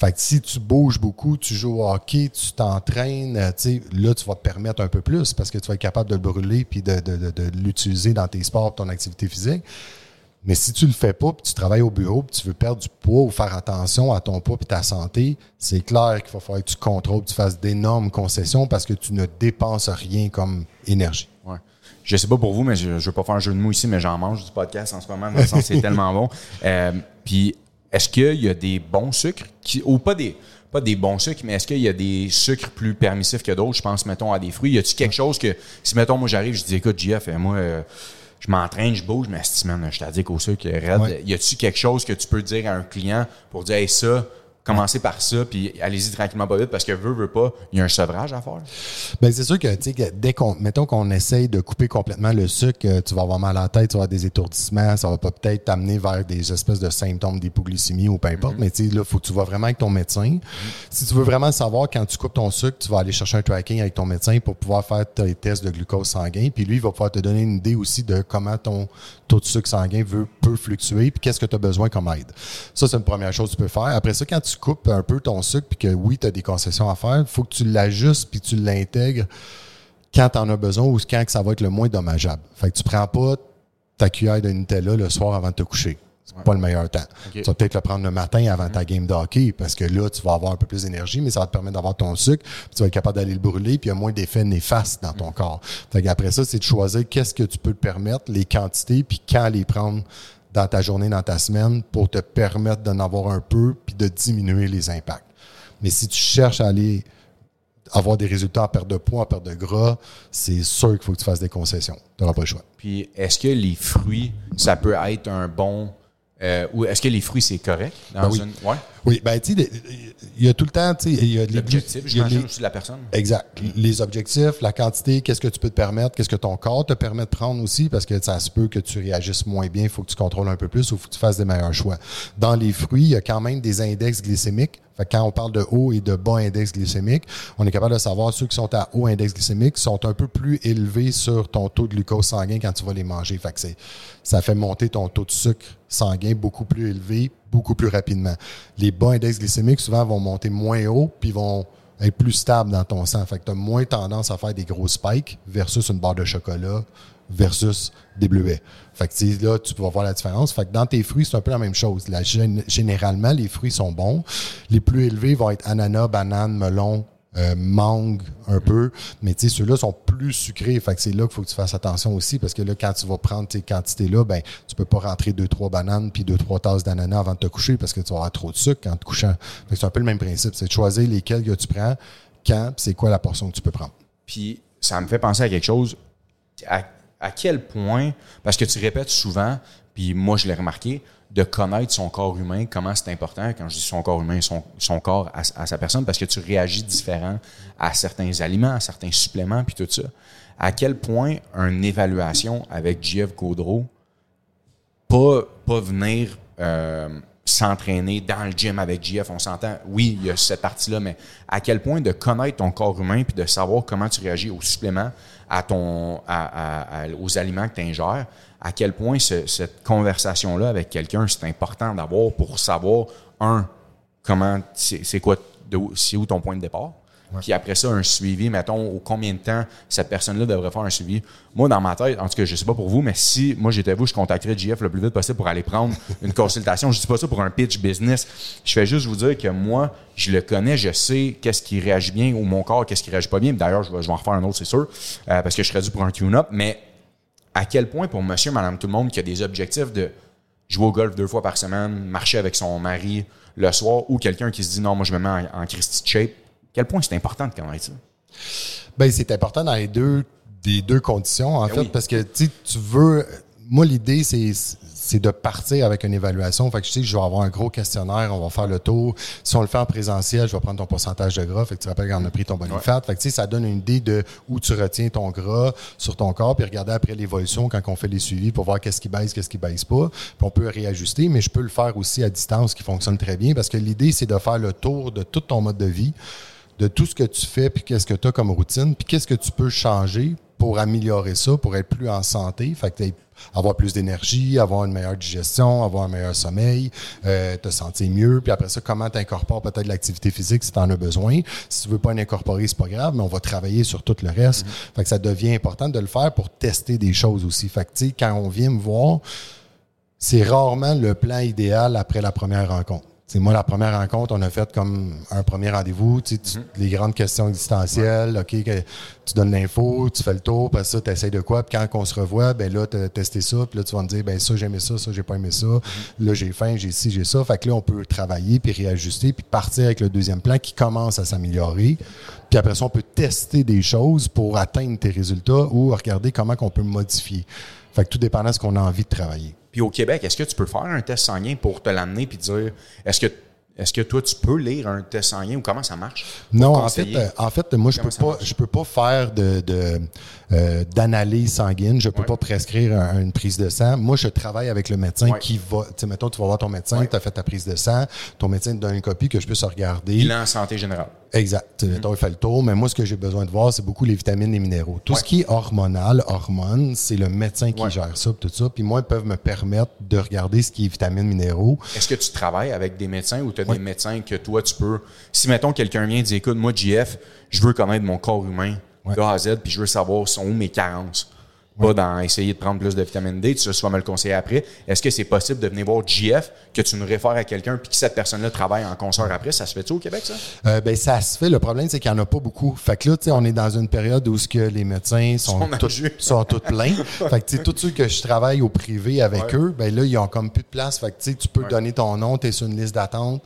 Fait que si tu bouges beaucoup, tu joues au hockey, tu t'entraînes, euh, tu sais, là, tu vas te permettre un peu plus parce que tu vas être capable de le brûler puis de, de- de- de l'utiliser dans tes sports, ton activité physique. Mais si tu le fais pas, puis tu travailles au bureau, puis tu veux perdre du poids ou faire attention à ton poids et ta santé, c'est clair qu'il va falloir que tu contrôles, que tu fasses d'énormes concessions parce que tu ne dépenses rien comme énergie. Ouais. Je sais pas pour vous, mais je, je veux pas faire un jeu de mots ici, mais j'en mange du podcast en ce moment, dans le sens que c'est tellement bon. Euh, Puis, est-ce qu'il y a des bons sucres, qui, ou pas des, pas des bons sucres, mais est-ce qu'il y a des sucres plus permissifs que d'autres? Je pense, mettons, à des fruits. Y a-tu quelque chose que, si, mettons, moi, j'arrive, je dis, écoute, JF, euh, moi, euh, je m'entraîne, je bouge, mais si, man, je t'ai qu'au sucre, raide. Ouais. Y a-tu quelque chose que tu peux dire à un client pour dire, hey, ça, commencez par ça, puis allez-y tranquillement pas vite, parce que veut, veut pas, il y a un sevrage à faire. Ben, c'est sûr que, tu sais, que dès qu'on, mettons qu'on essaye de couper complètement le sucre, euh, tu vas avoir mal à la tête, tu vas avoir des étourdissements, ça va pas peut-être t'amener vers des espèces de symptômes d'hypoglycémie ou peu importe, mais tu sais, là, faut que tu vas vraiment avec ton médecin. Si tu veux vraiment savoir quand tu coupes ton sucre, tu vas aller chercher un tracking avec ton médecin pour pouvoir faire tes tests de glucose sanguin, puis lui, il va pouvoir te donner une idée aussi de comment ton taux de sucre sanguin veut, peut fluctuer, puis qu'est-ce que tu as besoin comme aide. Ça, c'est une première chose que tu peux faire. Après ça, quand tu coupes un peu ton sucre, puis que oui, tu as des concessions à faire, il faut que tu l'ajustes, puis tu l'intègres quand tu en as besoin ou quand que ça va être le moins dommageable. Fait que tu prends pas ta cuillère de Nutella le soir avant de te coucher. C'est pas le meilleur temps. Tu vas peut-être le prendre le matin avant ta game de hockey parce que là, tu vas avoir un peu plus d'énergie, mais ça va te permettre d'avoir ton sucre, puis tu vas être capable d'aller le brûler, puis il y a moins d'effets néfastes dans ton corps. Fait après ça, c'est de choisir qu'est-ce que tu peux te permettre, les quantités, puis quand les prendre dans ta journée, dans ta semaine, pour te permettre d'en avoir un peu, puis de diminuer les impacts. Mais si tu cherches à aller avoir des résultats en perte de poids, en perte de gras, c'est sûr qu'il faut que tu fasses des concessions. Tu n'auras pas le choix. Puis, est-ce que les fruits, ça peut être un bon. Euh, ou est-ce que les fruits, c'est correct? Dans Ben oui. une... ouais. Oui, ben tu sais, il y a tout le temps, tu sais, il y a L'objectif, j'imagine les- aussi de la personne. Exact. Les objectifs, la quantité, qu'est-ce que tu peux te permettre, qu'est-ce que ton corps te permet de prendre aussi, parce que ça se peut que tu réagisses moins bien, il faut que tu contrôles un peu plus ou il faut que tu fasses des meilleurs choix. Dans les fruits, il y a quand même des index glycémiques. Fait que quand on parle de haut et de bas index glycémique, on est capable de savoir ceux qui sont à haut index glycémique sont un peu plus élevés sur ton taux de glucose sanguin quand tu vas les manger. Fait que ça fait monter ton taux de sucre sanguin beaucoup plus élevé, beaucoup plus rapidement. Les bas index glycémiques, souvent, vont monter moins haut, puis vont être plus stables dans ton sang. Fait que tu as moins tendance à faire des gros spikes versus une barre de chocolat versus des bleuets. Fait que là, tu vas voir la différence. Fait que dans tes fruits, c'est un peu la même chose. Généralement, les fruits sont bons. Les plus élevés vont être ananas, banane, melon, euh, mangue un peu. Mais tu sais, ceux-là sont plus sucrés. Fait que c'est là qu'il faut que tu fasses attention aussi parce que là, quand tu vas prendre tes quantités-là, ben, tu peux pas rentrer deux, trois bananes puis deux, trois tasses d'ananas avant de te coucher parce que tu vas avoir trop de sucre quand te couchant. C'est un peu le même principe. C'est de choisir lesquels que tu prends, quand, c'est quoi la portion que tu peux prendre. Puis, ça me fait penser à quelque chose. À, à quel point, parce que tu répètes souvent, puis moi, je l'ai remarqué, de connaître son corps humain, comment c'est important, quand je dis son corps humain, son, son corps à, sa personne, parce que tu réagis différent à certains aliments, à certains suppléments, puis tout ça. À quel point une évaluation avec JF Gaudreau, pas, pas venir euh, s'entraîner dans le gym avec JF, on s'entend, oui, il y a cette partie-là, mais à quel point de connaître ton corps humain puis de savoir comment tu réagis aux suppléments, à ton, à- aux aliments que tu ingères, à quel point ce- cette conversation-là avec quelqu'un, c'est important d'avoir pour savoir, un, comment, c'est quoi, c'est où ton point de départ? Puis après ça, un suivi, mettons, au combien de temps cette personne-là devrait faire un suivi? Moi, dans ma tête, en tout cas, je sais pas pour vous, mais si moi j'étais vous, je contacterais JF le plus vite possible pour aller prendre une consultation. Je dis pas ça pour un pitch business. Je fais juste vous dire que moi, je le connais, je sais qu'est-ce qui réagit bien ou mon corps, qu'est-ce qui réagit pas bien. D'ailleurs, je vais, je vais en refaire un autre, c'est sûr, euh, parce que je serais dû pour un tune-up. Mais à quel point pour monsieur, madame, tout le monde qui a des objectifs de jouer au golf deux fois par semaine, marcher avec son mari le soir, ou quelqu'un qui se dit non, moi je me mets en, en Christy shape, quel point c'est important de connaître ça? Ben, c'est important dans les deux, des deux conditions, en Ben fait, oui. parce que tu veux. Moi, l'idée, c'est, c'est de partir avec une évaluation. Fait que je sais que je vais avoir un gros questionnaire, on va faire le tour. Si on le fait en présentiel, je vais prendre ton pourcentage de gras. Fait que tu te rappelles qu'on a pris ton body fat. Fait que tu sais, ça donne une idée de où tu retiens ton gras sur ton corps, puis regarder après l'évolution quand on fait les suivis pour voir qu'est-ce qui baisse, qu'est-ce qui baisse pas. Puis on peut réajuster, mais je peux le faire aussi à distance, qui fonctionne très bien, parce que l'idée, c'est de faire le tour de tout ton mode de vie de tout ce que tu fais, puis qu'est-ce que tu as comme routine, puis qu'est-ce que tu peux changer pour améliorer ça, pour être plus en santé, fait que t'aies- avoir plus d'énergie, avoir une meilleure digestion, avoir un meilleur sommeil, euh, te sentir mieux, puis après ça, comment tu incorpores peut-être l'activité physique si tu en as besoin. Si tu veux pas l'incorporer, c'est pas grave, mais on va travailler sur tout le reste. Fait que ça devient important de le faire pour tester des choses aussi. Fait que, quand on vient me voir, c'est rarement le plan idéal après la première rencontre. C'est moi, la première rencontre, on a fait comme un premier rendez-vous, tu tu- les grandes questions existentielles, OK, que tu donnes l'info, tu fais le tour, après ça, tu essaies de quoi, puis quand on se revoit, ben là, tu as testé ça, puis là, tu vas me dire, ben ça, j'ai aimé ça, ça, j'ai pas aimé ça, là, j'ai faim, j'ai ci, j'ai ça. Fait que là, on peut travailler, puis réajuster, puis partir avec le deuxième plan qui commence à s'améliorer. Puis après ça, on peut tester des choses pour atteindre tes résultats ou regarder comment on peut modifier. Fait que tout dépendant de ce qu'on a envie de travailler. Puis au Québec, est-ce que tu peux faire un test sanguin pour te l'amener puis dire est-ce que est-ce que toi tu peux lire un test sanguin ou comment ça marche? Non, en fait, euh, en fait, moi, je Comment peux pas, je peux pas faire de, de, euh, d'analyse sanguine. Je peux Ouais. pas prescrire un- une prise de sang. Moi, je travaille avec le médecin Ouais. qui va, tu sais, mettons, tu vas voir ton médecin, Ouais. tu as fait ta prise de sang, ton médecin te donne une copie que je puisse regarder. Bilan santé générale. Exact. Mhm. Mettons, il fait le tour, mais moi, ce que j'ai besoin de voir, c'est beaucoup les vitamines et les minéraux. Tout ce qui est hormonal, hormones, c'est le médecin qui gère ça, tout ça. Puis moi, ils peuvent me permettre de regarder ce qui est vitamines, minéraux. Est-ce que tu travailles avec des médecins ou tu as des médecins que toi tu peux si mettons quelqu'un vient et dit écoute moi JF, je veux connaître mon corps humain Ouais. de A à Z puis je veux savoir sont où mes carences. Pas dans essayer de prendre plus de vitamine D, tu vas me le conseiller après. Est-ce que c'est possible de venir voir JF, que tu nous réfères à quelqu'un puis que cette personne-là travaille en concert après? Ça se fait-tu au Québec, ça? Euh, ben, ça se fait. Le problème, c'est qu'il n'y en a pas beaucoup. Fait que là, tu sais, on est dans une période où ce que les médecins sont, jus. sont tous pleins. fait que, tu sais, tous ceux que je travaille au privé avec Ouais. eux, ben là, ils ont comme plus de place. Fait que, tu sais, tu peux Ouais. donner ton nom, tu es sur une liste d'attente.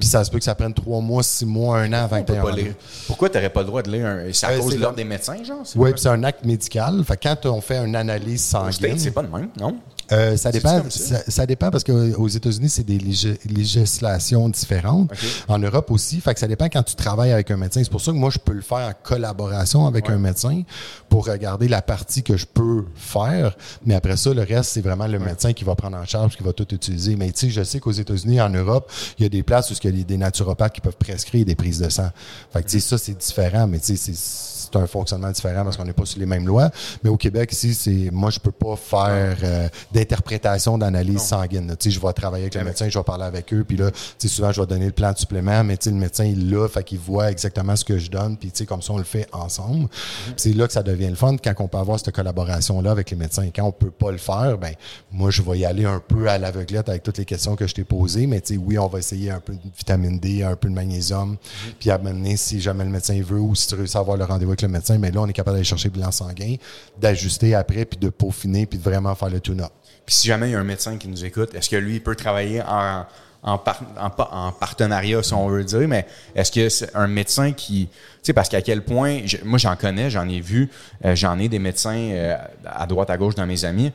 Puis ça se peut que ça prenne trois mois, six mois, un an avant que tu lire. Pourquoi tu n'aurais pas le droit de lire un. C'est à Euh, cause de l'ordre des médecins, genre? Oui, puis c'est un acte médical. Fait que quand on fait une analyse sanguine, c'est pas de même, non? Euh, ça dépend. ça? Dépend parce qu'aux États-Unis, c'est des lég- législations différentes. En Europe aussi. Fait que ça dépend quand tu travailles avec un médecin. C'est pour ça que moi, je peux le faire en collaboration avec Ouais. un médecin pour regarder la partie que je peux faire. Mais après ça, le reste, c'est vraiment le médecin qui va prendre en charge, qui va tout utiliser. Mais tu sais, je sais qu'aux États-Unis, en Europe, il y a des places où il y a des naturopathes qui peuvent prescrire des prises de sang. Fait que tu sais, ça, c'est différent. Mais tu sais, c'est c'est un fonctionnement différent parce qu'on n'est pas sur les mêmes lois. Mais au Québec, ici, c'est moi, je peux pas faire euh, d'interprétation d'analyse sanguine. Tu sais, je vais travailler avec le médecin, je vais parler avec eux, puis là, tu sais, souvent, je vais donner le plan de supplément, mais tu sais, le médecin, il l'a, fait qu'il voit exactement ce que je donne, puis tu sais, comme ça, on le fait ensemble. Puis C'est là que ça devient le fun, quand on peut avoir cette collaboration-là avec les médecins. Et quand on peut pas le faire, ben moi, je vais y aller un peu à l'aveuglette avec toutes les questions que je t'ai posées, mais tu sais, oui, on va essayer un peu de vitamine D, un peu de magnésium, puis à mener, si jamais le médecin veut, ou si tu réussis à avoir le rendez-vous le médecin, mais là, on est capable d'aller chercher le bilan sanguin, d'ajuster après, puis de peaufiner, puis de vraiment faire le tune-up. Puis si jamais il y a un médecin qui nous écoute, est-ce que lui, il peut travailler en, en, par- en pa- en partenariat, si on veut dire, mais est-ce que c'est un médecin qui... Tu sais, parce qu'à quel point... moi, j'en connais, j'en ai vu, euh, j'en ai des médecins euh, à droite, à gauche dans mes amis.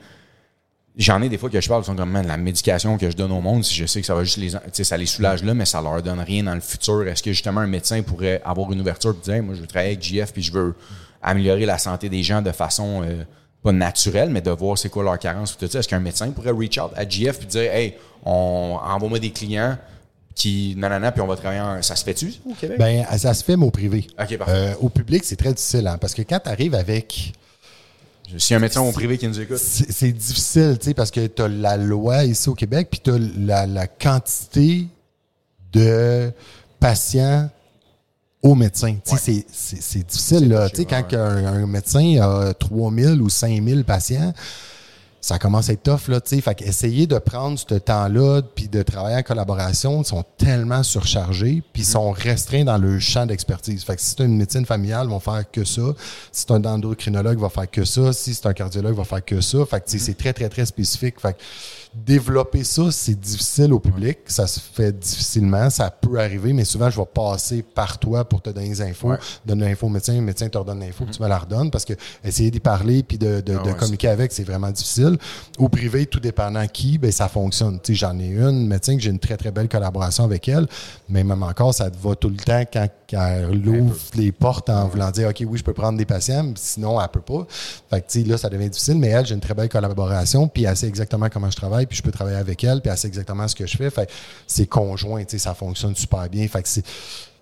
J'en ai des fois que je parle, ils sont comme, Man, la médication que je donne au monde, si je sais que ça va juste les, tu sais, ça les soulage là, mais ça leur donne rien dans le futur. Est-ce que justement un médecin pourrait avoir une ouverture et dire, Hey, moi, je veux travailler avec JF puis je veux améliorer la santé des gens de façon euh, pas naturelle, mais de voir c'est quoi leur carence tout ça. Est-ce qu'un médecin pourrait reach out à JF puis dire, hey, on envoie-moi des clients qui, nanana, puis on va travailler en, ça se fait-tu? Au Québec? Ben, ça se fait, mais au privé. Ok, parfait. Euh, au public, c'est très difficile, hein, parce que quand tu arrives avec A un médecin au privé qui nous écoute. C'est difficile, tu sais, parce que tu as la loi ici au Québec, puis tu as la, la quantité de patients aux médecins. Tu sais, c'est difficile, là. Tu sais, quand un, un médecin a 3000 ou 5000 patients, ça commence à être tough, là, tu sais. Fait qu'essayer de prendre ce temps-là, puis de travailler en collaboration, ils sont tellement surchargés, puis ils sont restreints dans leur champ d'expertise. Fait que si c'est une médecine familiale, ils vont faire que ça. Si c'est un endocrinologue, il va faire que ça. Si c'est un cardiologue, il va faire que ça. Fait que, tu sais, c'est très, très, très spécifique. Fait que développer ça, c'est difficile au public. Ça se fait difficilement. Ça peut arriver, mais souvent, je vais passer par toi pour te donner des infos. Ouais. Donner l'info au médecin, le médecin te redonne l'info, puis tu me la redonnes parce que essayer d'y parler puis de, de, Ah de ouais, communiquer avec, c'est vraiment difficile. Au privé, tout dépendant qui, ben ça fonctionne. Tu sais, j'en ai une médecin que j'ai une très, très belle collaboration avec elle, mais même encore, ça te va tout le temps quand, quand elle ouvre les portes en voulant dire OK, oui, je peux prendre des patients, sinon, elle peut pas. Fait que, tu sais, là, ça devient difficile, mais elle, j'ai une très belle collaboration, puis elle sait exactement comment je travaille, puis je peux travailler avec elle, puis elle sait exactement ce que je fais. Fait c'est conjoint, tu sais, ça fonctionne super bien. Fait que c'est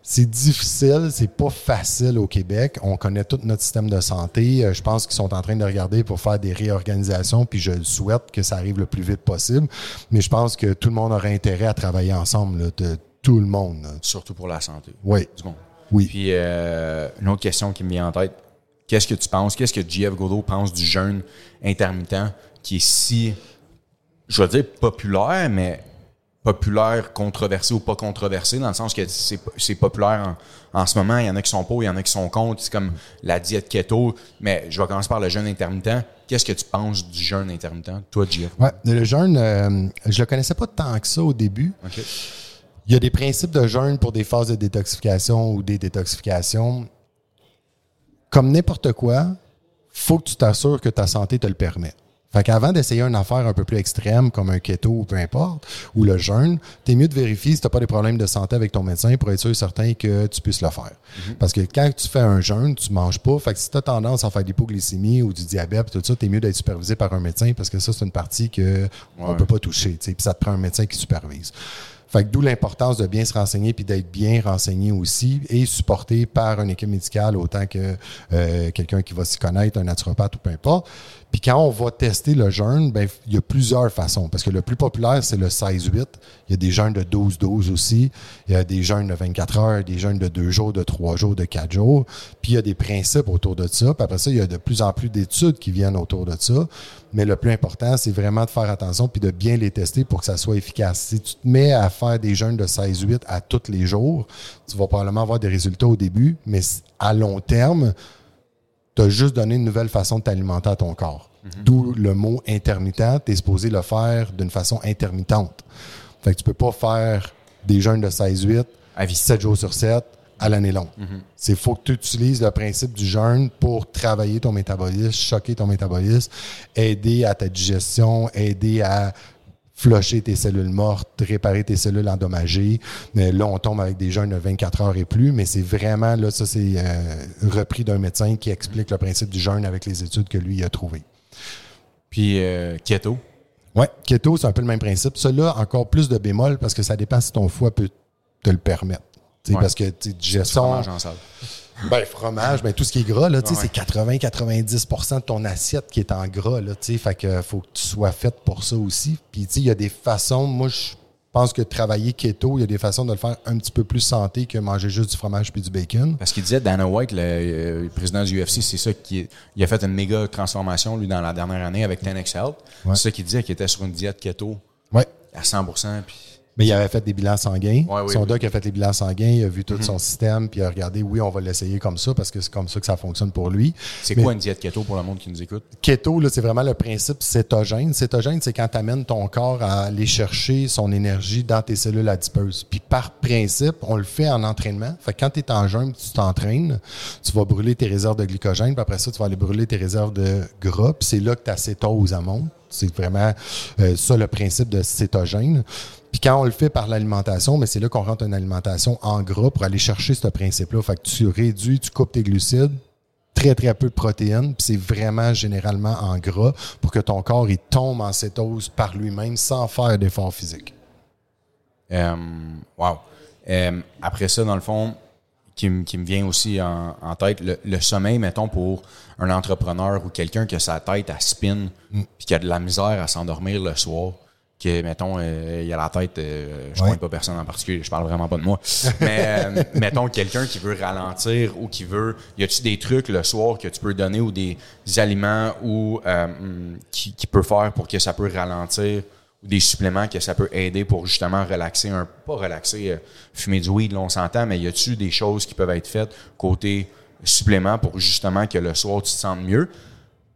c'est difficile, c'est pas facile au Québec. On connaît tout notre système de santé. Euh, Je pense qu'ils sont en train de regarder pour faire des réorganisations, puis je souhaite que ça arrive le plus vite possible. Mais je pense que tout le monde aurait intérêt à travailler ensemble, là, de tout le monde. là. Surtout pour la santé Oui, du monde. oui. Puis, euh, une autre question qui me vient en tête. Qu'est-ce que tu penses? Qu'est-ce que JF Godot pense du jeûne intermittent qui est si, je vais dire populaire, mais populaire, controversé ou pas controversé, dans le sens que c'est populaire en, en ce moment. Il y en a qui sont pour, il y en a qui sont contre. C'est comme la diète keto. Mais je vais commencer par le jeûne intermittent. Qu'est-ce que tu penses du jeûne intermittent, toi, JF? Ouais, le jeûne, euh, je le connaissais pas tant que ça au début. Il y a des principes de jeûne pour des phases de détoxification ou des détoxifications. Comme n'importe quoi, faut que tu t'assures que ta santé te le permet. Fait qu'avant d'essayer une affaire un peu plus extrême comme un keto ou peu importe, ou le jeûne, t'es mieux de vérifier si t'as pas des problèmes de santé avec ton médecin pour être sûr et certain que tu puisses le faire. Parce que quand tu fais un jeûne, tu manges pas. Fait que si t'as tendance à faire de l'hypoglycémie ou du diabète, tout ça, t'es mieux d'être supervisé par un médecin parce que ça, c'est une partie que on Ouais. peut pas toucher. Puis ça te prend un médecin qui supervise. Fait que d'où l'importance de bien se renseigner puis d'être bien renseigné aussi et supporté par une équipe médicale autant que euh, quelqu'un qui va s'y connaître, un naturopathe ou peu importe. Puis quand on va tester le jeûne, ben il y a plusieurs façons parce que le plus populaire c'est le 16-8. Il y a des jeûnes de 12-12 aussi. Il y a des jeûnes de 24 heures, des jeûnes de 2 jours, de 3 jours, de 4 jours. Puis il y a des principes autour de ça. Puis après ça, il y a de plus en plus d'études qui viennent autour de ça. Mais le plus important, c'est vraiment de faire attention puis de bien les tester pour que ça soit efficace. Si tu te mets à faire des jeûnes de 16-8 à tous les jours, tu vas probablement avoir des résultats au début, mais à long terme, tu as juste donné une nouvelle façon de t'alimenter à ton corps. D'où le mot intermittent. Tu es supposé le faire d'une façon intermittente. Fait que tu peux pas faire des jeûnes de 16-8 À vie. 7 jours sur 7 à l'année longue. C'est faut que tu utilises le principe du jeûne pour travailler ton métabolisme, choquer ton métabolisme, aider à ta digestion, aider à flusher tes cellules mortes, réparer tes cellules endommagées. Mais là, on tombe avec des jeûnes de 24 heures et plus, mais c'est vraiment, là, ça, c'est euh, repris d'un médecin qui explique le principe du jeûne avec les études que lui a trouvées. Puis, euh, keto. Ouais, keto, c'est un peu le même principe. Celui-là, encore plus de bémol parce que ça dépend si ton foie peut te le permettre. Tu sais, Ouais. Parce que digestion. Ben, fromage, ben, tout ce qui est gras, là, tu sais, Ouais. c'est 80-90% de ton assiette qui est en gras. Là, tu sais, fait que faut que tu sois faite pour ça aussi. Puis tu sais, il y a des façons, moi je pense que travailler keto, il y a des façons de le faire un petit peu plus santé que manger juste du fromage puis du bacon. Parce qu'il disait, Dana White, le, euh, le président du UFC, c'est ça qui il a fait une méga transformation, lui, dans la dernière année avec 10X Health. Ouais. C'est ça qu'il disait qu'il était sur une diète keto Ouais. à 100% puis Mais il avait fait des bilans sanguins. Ouais, oui, son oui. Doc a fait les bilans sanguins, il a vu tout son système, puis il a regardé, oui, on va l'essayer comme ça parce que c'est comme ça que ça fonctionne pour lui. C'est quoi une diète keto pour le monde qui nous écoute? Keto, là, c'est vraiment le principe cétogène. Cétogène, c'est quand tu amènes ton corps à aller chercher son énergie dans tes cellules adipeuses. Puis par principe, on le fait en entraînement. Fait que quand tu es en jeûne, tu t'entraînes, tu vas brûler tes réserves de glycogène, puis après ça, tu vas aller brûler tes réserves de gras, puis c'est là que ta cétose monte. C'est vraiment euh, ça le principe de cétogène. Puis quand on le fait par l'alimentation, mais c'est là qu'on rentre une alimentation en gras pour aller chercher ce principe-là. Fait que tu réduis, tu coupes tes glucides, très très peu de protéines, puis c'est vraiment généralement en gras pour que ton corps il tombe en cétose par lui-même sans faire d'effort physique. Euh, wow. Euh, après ça, dans le fond, qui, me- qui me vient aussi en, en tête. Le, le sommeil, mettons, pour un entrepreneur ou quelqu'un qui a sa tête à spin puis qui a de la misère à s'endormir le soir. Que, mettons, euh, il a la tête, euh, je ne Ouais. pas personne en particulier, je parle vraiment pas de moi. Mais, euh, mettons, quelqu'un qui veut ralentir ou qui veut. Y a-tu des trucs le soir que tu peux donner ou des aliments ou euh, qui, qui peut faire pour que ça peut ralentir ou des suppléments que ça peut aider pour justement relaxer un pas relaxer euh, fumer du weed là, on s'entend mais y a-tu des choses qui peuvent être faites côté supplément pour justement que le soir tu te sentes mieux?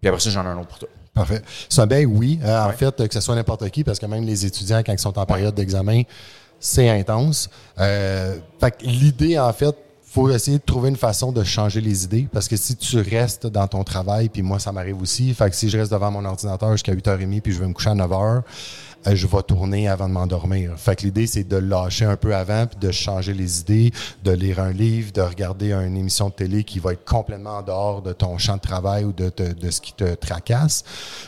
Puis après ça j'en ai un autre pour toi Parfait. Sommeil, oui. Euh, En fait, que ce soit n'importe qui, parce que même les étudiants, quand ils sont en période d'examen, c'est intense. Euh, fait que l'idée, en fait, faut essayer de trouver une façon de changer les idées parce que si tu restes dans ton travail, puis moi, ça m'arrive aussi, fait que si je reste devant mon ordinateur jusqu'à 8h30 puis je vais me coucher à 9h, euh, je vais tourner avant de m'endormir. Fait que l'idée, c'est de lâcher un peu avant puis de changer les idées, de lire un livre, de regarder une émission de télé qui va être complètement en dehors de ton champ de travail ou de, te- de ce qui te tracasse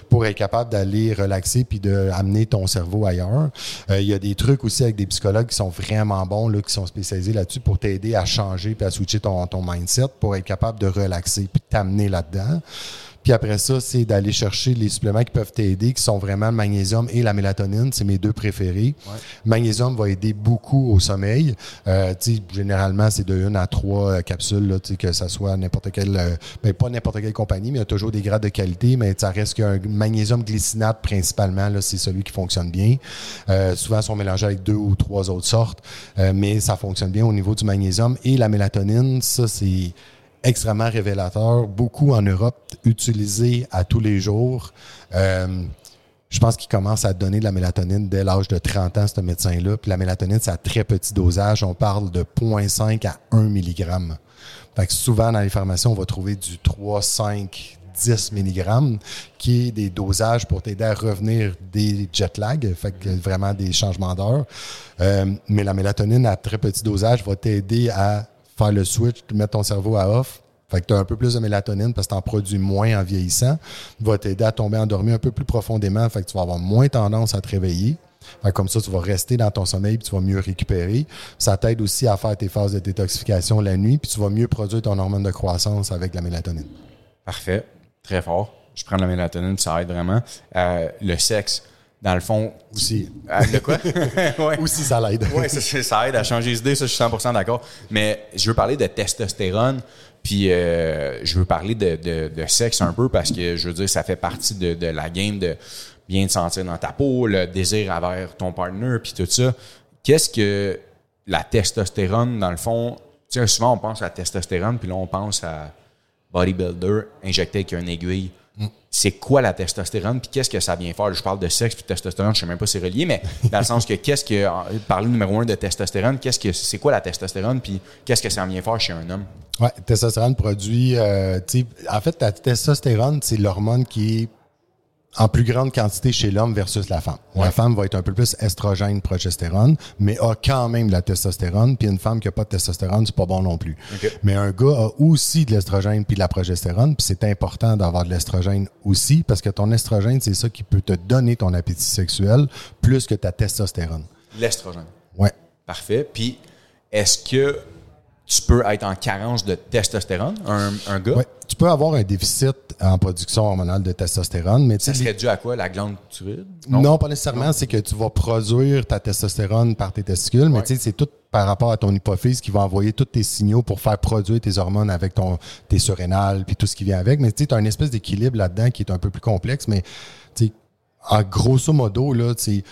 pour être capable d'aller relaxer puis de amener ton cerveau ailleurs. Euh, Il y a des trucs aussi avec des psychologues qui sont vraiment bons, là, qui sont spécialisés là-dessus pour t'aider à changer puis à switcher ton, ton mindset pour être capable de relaxer puis t'amener là-dedans. Puis après ça, c'est d'aller chercher les suppléments qui peuvent t'aider, qui sont vraiment le magnésium et la mélatonine. C'est mes deux préférés. Le magnésium va aider beaucoup au sommeil. Euh, généralement, c'est de une à trois euh, capsules, là, tu sais, que ça soit n'importe quelle, euh, ben, pas n'importe quelle compagnie, mais il y a toujours des grades de qualité, mais ça reste qu'un magnésium glycinate principalement, là, c'est celui qui fonctionne bien. Euh, souvent, ils sont mélangés avec deux ou trois autres sortes, euh, mais ça fonctionne bien au niveau du magnésium. Et la mélatonine, ça, c'est extrêmement révélateur. Beaucoup en Europe utilisé à tous les jours. Euh, je pense qu'il commence à donner de la mélatonine dès l'âge de 30 ans, ce médecin-là. Puis la mélatonine, c'est à très petit dosage. On parle de 0,5 à 1 mg. Fait que souvent, dans les pharmacies, on va trouver du 3, 5, 10 mg, qui est des dosages pour t'aider à revenir des jet lag, fait que vraiment des changements d'heure. Euh, mais la mélatonine, à très petit dosage, va t'aider à faire le switch, mettre ton cerveau à off. Fait que tu as un peu plus de mélatonine parce que tu en produis moins en vieillissant. Va t'aider à tomber endormi un peu plus profondément. Fait que tu vas avoir moins tendance à te réveiller. Fait que comme ça, tu vas rester dans ton sommeil puis tu vas mieux récupérer. Ça t'aide aussi à faire tes phases de détoxification la nuit puis tu vas mieux produire ton hormone de croissance avec la mélatonine. parfait très fort je prends la mélatonine ça aide vraiment Euh, le sexe dans le fond Aussi. De quoi? Ouais. Aussi, ça l'aide. Oui, ça, aide à changer les idées, ça, je suis 100% d'accord. Mais je veux parler de testostérone, puis euh, je veux parler de, de- de sexe un peu parce que, je veux dire, ça fait partie de, de la game de bien te sentir dans ta peau, le désir envers ton partner, puis tout ça. Qu'est-ce que la testostérone, dans le fond, tu sais, souvent on pense à la testostérone, puis là on pense à bodybuilder injecté avec une aiguille. C'est quoi la testostérone, puis qu'est-ce que ça vient faire? Je parle de sexe puis de testostérone, je sais même pas si c'est relié, mais dans le sens que qu'est-ce que, parler numéro un de testostérone, qu'est-ce que c'est quoi la testostérone, puis qu'est-ce que ça vient faire chez un homme? Ouais, testostérone produit. euh, en fait, la testostérone, c'est l'hormone qui est en plus grande quantité chez l'homme versus la femme. La femme va être un peu plus estrogène, progestérone, mais a quand même de la testostérone. Puis une femme qui n'a pas de testostérone, c'est pas bon non plus. Mais un gars a aussi de l'estrogène puis de la progestérone. Puis c'est important d'avoir de l'estrogène aussi parce que ton estrogène, c'est ça qui peut te donner ton appétit sexuel plus que ta testostérone. L'estrogène. Ouais. Parfait. Puis, est-ce que tu peux être en carence de testostérone, un, un gars? Ouais. Tu peux avoir un déficit en production hormonale de testostérone, mais tu Ça serait dû à quoi? La glande thyroïde? Non, pas nécessairement. C'est que tu vas produire ta testostérone par tes testicules, mais Ouais. tu sais, c'est tout par rapport à ton hypophyse qui va envoyer tous tes signaux pour faire produire tes hormones avec ton tes surrénales puis tout ce qui vient avec. Mais tu sais, as une espèce d'équilibre là-dedans qui est un peu plus complexe, mais tu sais, en grosso modo, là, tu sais,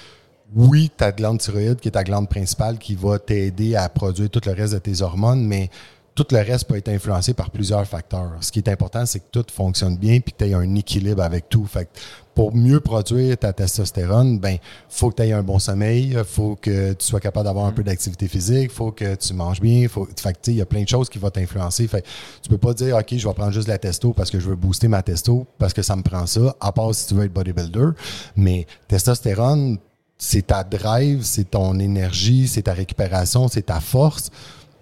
oui, ta glande thyroïde, qui est ta glande principale, qui va t'aider à produire tout le reste de tes hormones, mais tout le reste peut être influencé par plusieurs facteurs. Ce qui est important, c'est que tout fonctionne bien puis que tu aies un équilibre avec tout. Fait que pour mieux produire ta testostérone, ben faut que tu aies un bon sommeil, faut que tu sois capable d'avoir un peu d'activité physique, faut que tu manges bien, faut fait que il y a plein de choses qui vont t'influencer. Fait que tu peux pas dire OK, je vais prendre juste de la testo parce que je veux booster ma testo parce que ça me prend ça, à part si tu veux être bodybuilder, mais testostérone c'est ta drive, c'est ton énergie, c'est ta récupération, c'est ta force.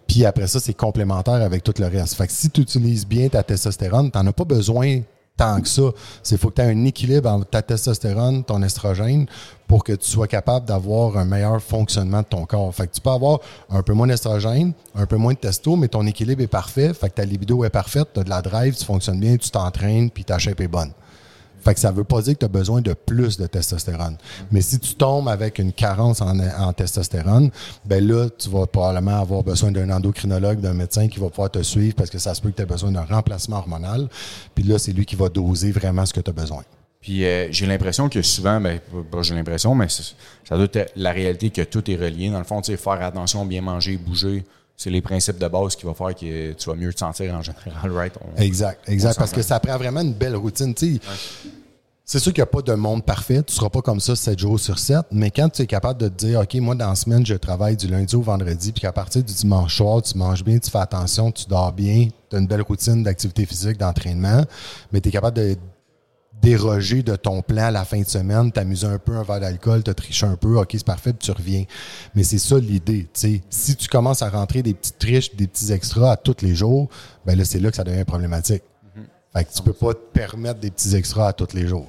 Puis après ça, c'est complémentaire avec tout le reste. Fait que si tu utilises bien ta testostérone, tu n'en as pas besoin tant que ça. C'est faut que tu aies un équilibre entre ta testostérone, ton estrogène, pour que tu sois capable d'avoir un meilleur fonctionnement de ton corps. Fait que tu peux avoir un peu moins d'estrogène, un peu moins de testo, mais ton équilibre est parfait. Fait que ta libido est parfaite, tu as de la drive, tu fonctionnes bien, tu t'entraînes, puis ta shape est bonne. Fait que ça veut pas dire que tu as besoin de plus de testostérone. Mais si tu tombes avec une carence en, testostérone, ben là, tu vas probablement avoir besoin d'un endocrinologue, d'un médecin qui va pouvoir te suivre parce que ça se peut que tu aies besoin d'un remplacement hormonal. Puis là, c'est lui qui va doser vraiment ce que tu as besoin. Puis euh, j'ai l'impression que souvent, ben, pas j'ai l'impression, mais ça doit être la réalité que tout est relié. Dans le fond, tu sais, faire attention, bien manger, bouger, c'est les principes de base qui vont faire que tu vas mieux te sentir en général, right? exact, exact. Parce que ça prend vraiment une belle routine. C'est sûr qu'il n'y a pas de monde parfait. Tu ne seras pas comme ça 7 jours sur 7. Mais quand tu es capable de te dire, OK, moi, dans la semaine, je travaille du lundi au vendredi, puis qu'à partir du dimanche soir, tu manges bien, tu fais attention, tu dors bien, tu as une belle routine d'activité physique, d'entraînement, mais tu es capable de déroger de ton plan à la fin de semaine, t'amuser un peu un verre d'alcool, te tricher un peu, OK, c'est parfait, puis tu reviens. Mais c'est ça l'idée. Si tu commences à rentrer des petites triches, des petits extras à tous les jours, ben là, c'est là que ça devient problématique. Fait que tu peux pas te permettre des petits extras à tous les jours.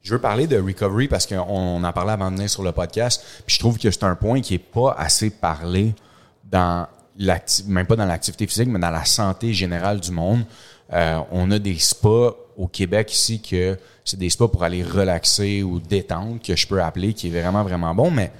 Je veux parler de recovery parce qu'on en parlait avant de venir sur le podcast. Puis je trouve que c'est un point qui est pas assez parlé dans même pas dans l'activité physique, mais dans la santé générale du monde. Euh, on a des spas au Québec ici que c'est des spas pour aller relaxer ou détendre que je peux appeler, qui est vraiment, vraiment bon. Mais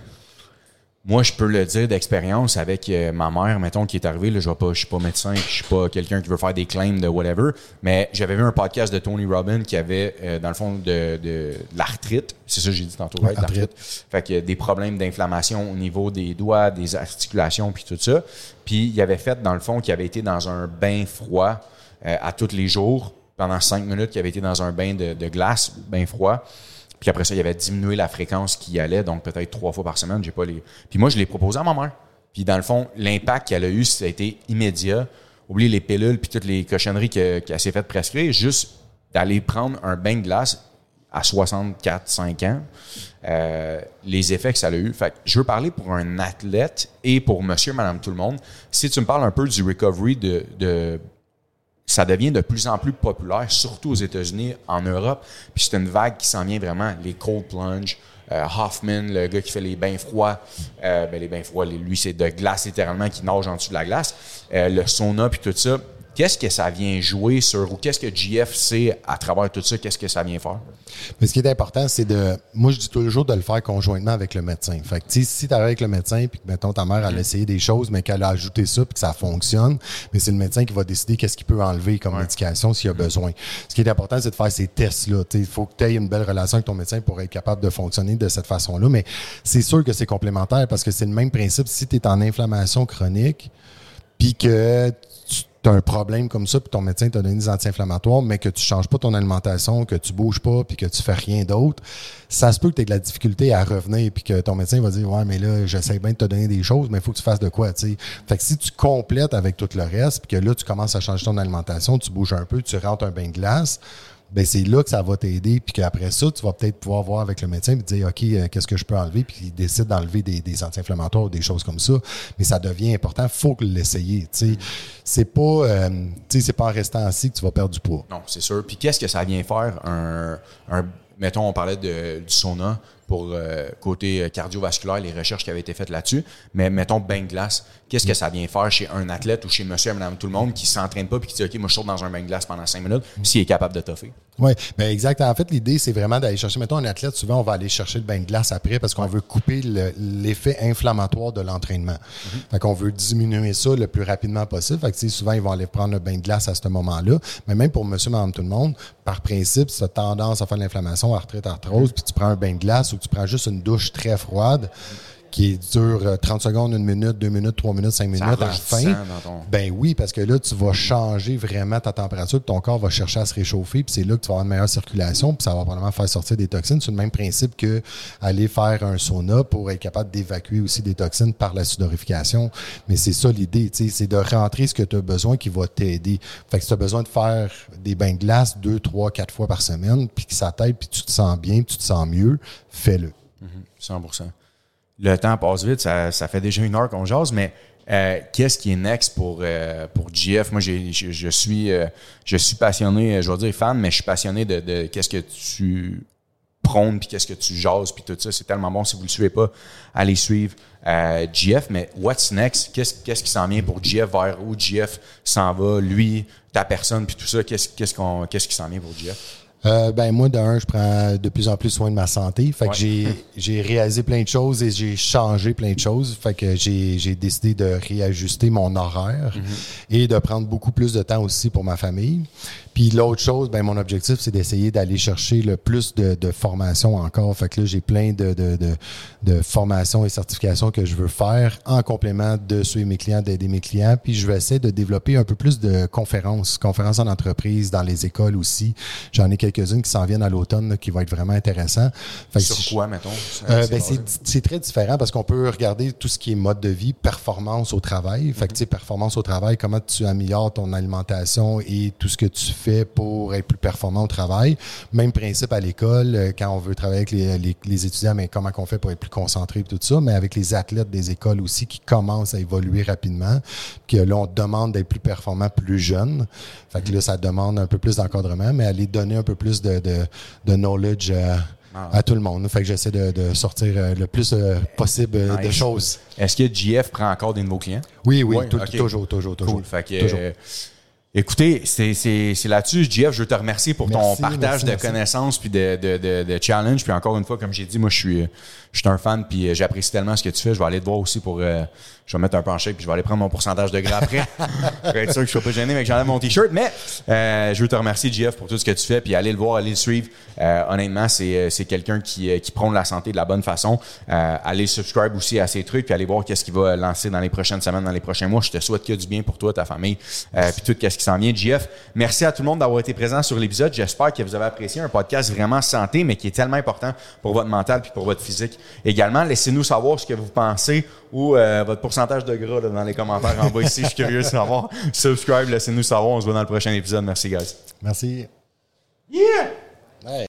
moi, je peux le dire d'expérience avec euh, ma mère, mettons, qui est arrivée. Là, je ne suis pas médecin, je suis pas quelqu'un qui veut faire des claims de whatever. Mais j'avais vu un podcast de Tony Robbins qui avait, euh, dans le fond, de, de, l'arthrite. C'est ça que j'ai dit tantôt, right? L'arthrite. Fait que des problèmes d'inflammation au niveau des doigts, des articulations, puis tout ça. Puis il avait fait, dans le fond, qu'il avait été dans un bain froid euh, à tous les jours pendant cinq minutes, qu'il avait été dans un bain de, glace, bain froid. Puis après ça, il avait diminué la fréquence qui allait, donc peut-être trois fois par semaine. J'ai pas les. Puis moi, je l'ai proposé à ma mère. Puis dans le fond, l'impact qu'elle a eu, ça a été immédiat. Oubliez les pilules puis toutes les cochonneries qu'elle s'est fait prescrire, juste d'aller prendre un bain de glace à 64, 5 ans, euh, les effets que ça a eu. Fait je veux parler pour un athlète et pour monsieur, madame, tout le monde. Si tu me parles un peu du recovery de ça devient de plus en plus populaire, surtout aux États-Unis, en Europe. Puis c'est une vague qui s'en vient vraiment. Les cold plunge, euh, Hoffman, le gars qui fait les bains froids, euh, ben les bains froids, lui c'est de glace littéralement qui nage en dessous de la glace, euh, le sauna puis tout ça qu'est-ce que ça vient jouer sur, ou qu'est-ce que GF sait à travers tout ça, qu'est-ce que ça vient faire? Mais ce qui est important, c'est de, moi je dis toujours de le faire conjointement avec le médecin. Fait que si tu avec le médecin, puis que mettons ta mère a essayé des choses, mais qu'elle a ajouté ça, puis que ça fonctionne, mais c'est le médecin qui va décider qu'est-ce qu'il peut enlever comme médication s'il y a besoin. Ce qui est important, c'est de faire ces tests-là. Il faut que tu aies une belle relation avec ton médecin pour être capable de fonctionner de cette façon-là. Mais c'est sûr que c'est complémentaire parce que c'est le même principe. Si tu es en inflammation chronique, puis que tu as un problème comme ça, puis ton médecin t'a donné des anti-inflammatoires, mais que tu changes pas ton alimentation, que tu bouges pas, puis que tu fais rien d'autre, ça se peut que tu aies de la difficulté à revenir, puis que ton médecin va dire Ouais, mais là, j'essaie bien de te donner des choses, mais il faut que tu fasses de quoi, tu sais. Fait que si tu complètes avec tout le reste, puis que là, tu commences à changer ton alimentation, tu bouges un peu, tu rentres un bain de glace, ben c'est là que ça va t'aider. Puis qu'après ça, tu vas peut-être pouvoir voir avec le médecin et dire OK, euh, qu'est-ce que je peux enlever? Puis il décide d'enlever des, anti-inflammatoires ou des choses comme ça. Mais ça devient important. Il faut l'essayer. C'est pas, euh, c'est pas en restant assis que tu vas perdre du poids. Non, c'est sûr. Puis qu'est-ce que ça vient faire? Un mettons, on parlait de, du sauna pour euh, côté cardiovasculaire, les recherches qui avaient été faites là-dessus. Mais mettons bain de glace, qu'est-ce que ça vient faire chez un athlète ou chez monsieur et madame tout le monde qui s'entraîne pas puis qui dit OK, moi je saute dans un bain de glace pendant cinq minutes, s'il est capable de toffer? Oui, bien exact. En fait, l'idée, c'est vraiment d'aller chercher, mettons un athlète, souvent on va aller chercher le bain de glace après parce qu'on veut couper l'effet inflammatoire de l'entraînement. Mm Fait qu'on veut diminuer ça le plus rapidement possible. Fait que souvent, ils vont aller prendre le bain de glace à ce moment-là. Mais même pour monsieur, madame, tout le monde, par principe, si tu as tendance à faire de l'inflammation, arthrite, arthrose, puis tu prends un bain de glace ou tu prends juste une douche très froide, qui dure 30 euh, secondes, une minute, deux minutes, trois minutes, cinq minutes à la fin. Ben oui, parce que là, tu vas changer vraiment ta température, ton corps va chercher à se réchauffer, puis c'est là que tu vas avoir une meilleure circulation, puis ça va probablement faire sortir des toxines. C'est le même principe que aller faire un sauna pour être capable d'évacuer aussi des toxines par la sudorification. Mais c'est ça l'idée, c'est de rentrer ce que tu as besoin qui va t'aider. Fait que si tu as besoin de faire des bains de glace deux, trois, quatre fois par semaine, puis que ça t'aide, puis tu te sens bien, puis tu te sens mieux, fais-le. 100 mm-hmm le temps passe vite, ça, fait déjà une heure qu'on jase, mais euh, qu'est-ce qui est next pour, euh, pour GF? Moi, je, suis, euh, je suis passionné, je vais dire fan, mais je suis passionné de, qu'est-ce que tu prônes, puis qu'est-ce que tu jases, puis tout ça. C'est tellement bon. Si vous ne le suivez pas, allez suivre GF. Mais what's next? Qu'est-ce, qu'est-ce qui s'en vient pour GF? Vers où GF s'en va? Lui, ta personne, puis tout ça. Qu'est-ce, qu'est-ce, qu'on, qu'est-ce qui s'en vient pour GF? Euh, ben moi, d'un, je prends de plus en plus soin de ma santé. Fait Ouais. que j'ai, j'ai réalisé plein de choses et j'ai changé plein de choses. Fait que j'ai, j'ai décidé de réajuster mon horaire et de prendre beaucoup plus de temps aussi pour ma famille. Puis l'autre chose, ben mon objectif, c'est d'essayer d'aller chercher le plus de, de formation encore. Fait que là, j'ai plein de, de, de, de formations et certifications que je veux faire en complément de suivre mes clients, d'aider mes clients. Puis je vais essayer de développer un peu plus de conférences, conférences en entreprise, dans les écoles aussi. J'en ai quelques-unes qui s'en viennent à l'automne qui vont être vraiment intéressants. Fait que Sur si je- quoi, mettons? euh, C'est ben, c'est c'est très différent parce qu'on peut regarder tout ce qui est mode de vie, performance au travail. Fait que, tu sais, performance au travail, comment tu améliores ton alimentation et tout ce que tu fais pour être plus performant au travail. Même principe à l'école, euh, quand on veut travailler avec les, les- les étudiants, mais comment qu'on fait pour être plus concentré et tout ça, mais avec les athlètes des écoles aussi qui commencent à évoluer rapidement, que là, on demande d'être plus performant plus jeune. Fait que là, ça demande un peu plus d'encadrement, mais aller donner un peu plus de, de, de knowledge euh, Ah. à tout le monde. Fait que j'essaie de, de sortir euh, le plus euh, possible euh, de choses. Est-ce que GF prend encore des nouveaux clients? Oui, oui, tout- toujours, toujours, toujours. Cool. Fait que, Toujours. euh, écoutez, c'est, c'est, c'est là-dessus, GF, je veux te remercier pour ton partage merci, de merci. connaissances puis de, de, de, de challenge. Puis encore une fois, comme j'ai dit, moi, je suis, je suis un fan puis euh, j'apprécie tellement ce que tu fais. Je vais aller te voir aussi pour... euh, je vais mettre un shape puis je vais aller prendre mon pourcentage de gras après. pour être sûr que je ne sois pas gêné, mais que j'enlève mon T-shirt. Mais euh, je veux te remercier, GF, pour tout ce que tu fais. Puis allez le voir, allez le suivre. Euh, honnêtement, c'est, euh, c'est quelqu'un qui, euh, qui prône la santé de la bonne façon. Euh, allez subscribe aussi à ses trucs puis allez voir qu'est-ce qu'il va lancer dans les prochaines semaines, dans les prochains mois. Je te souhaite que du bien pour toi, ta famille, euh, puis tout ce qui s'en vient. GF, merci à tout le monde d'avoir été présent sur l'épisode. J'espère que vous avez apprécié un podcast vraiment santé, mais qui est tellement important pour votre mental puis pour votre physique également. Laissez-nous savoir ce que vous pensez ou euh, votre pourcentage de gras là, dans les commentaires en bas ici. Je suis curieux de savoir. Subscribe, laissez-nous savoir. On se voit dans le prochain épisode. Merci, guys. Merci. Yeah! Ouais.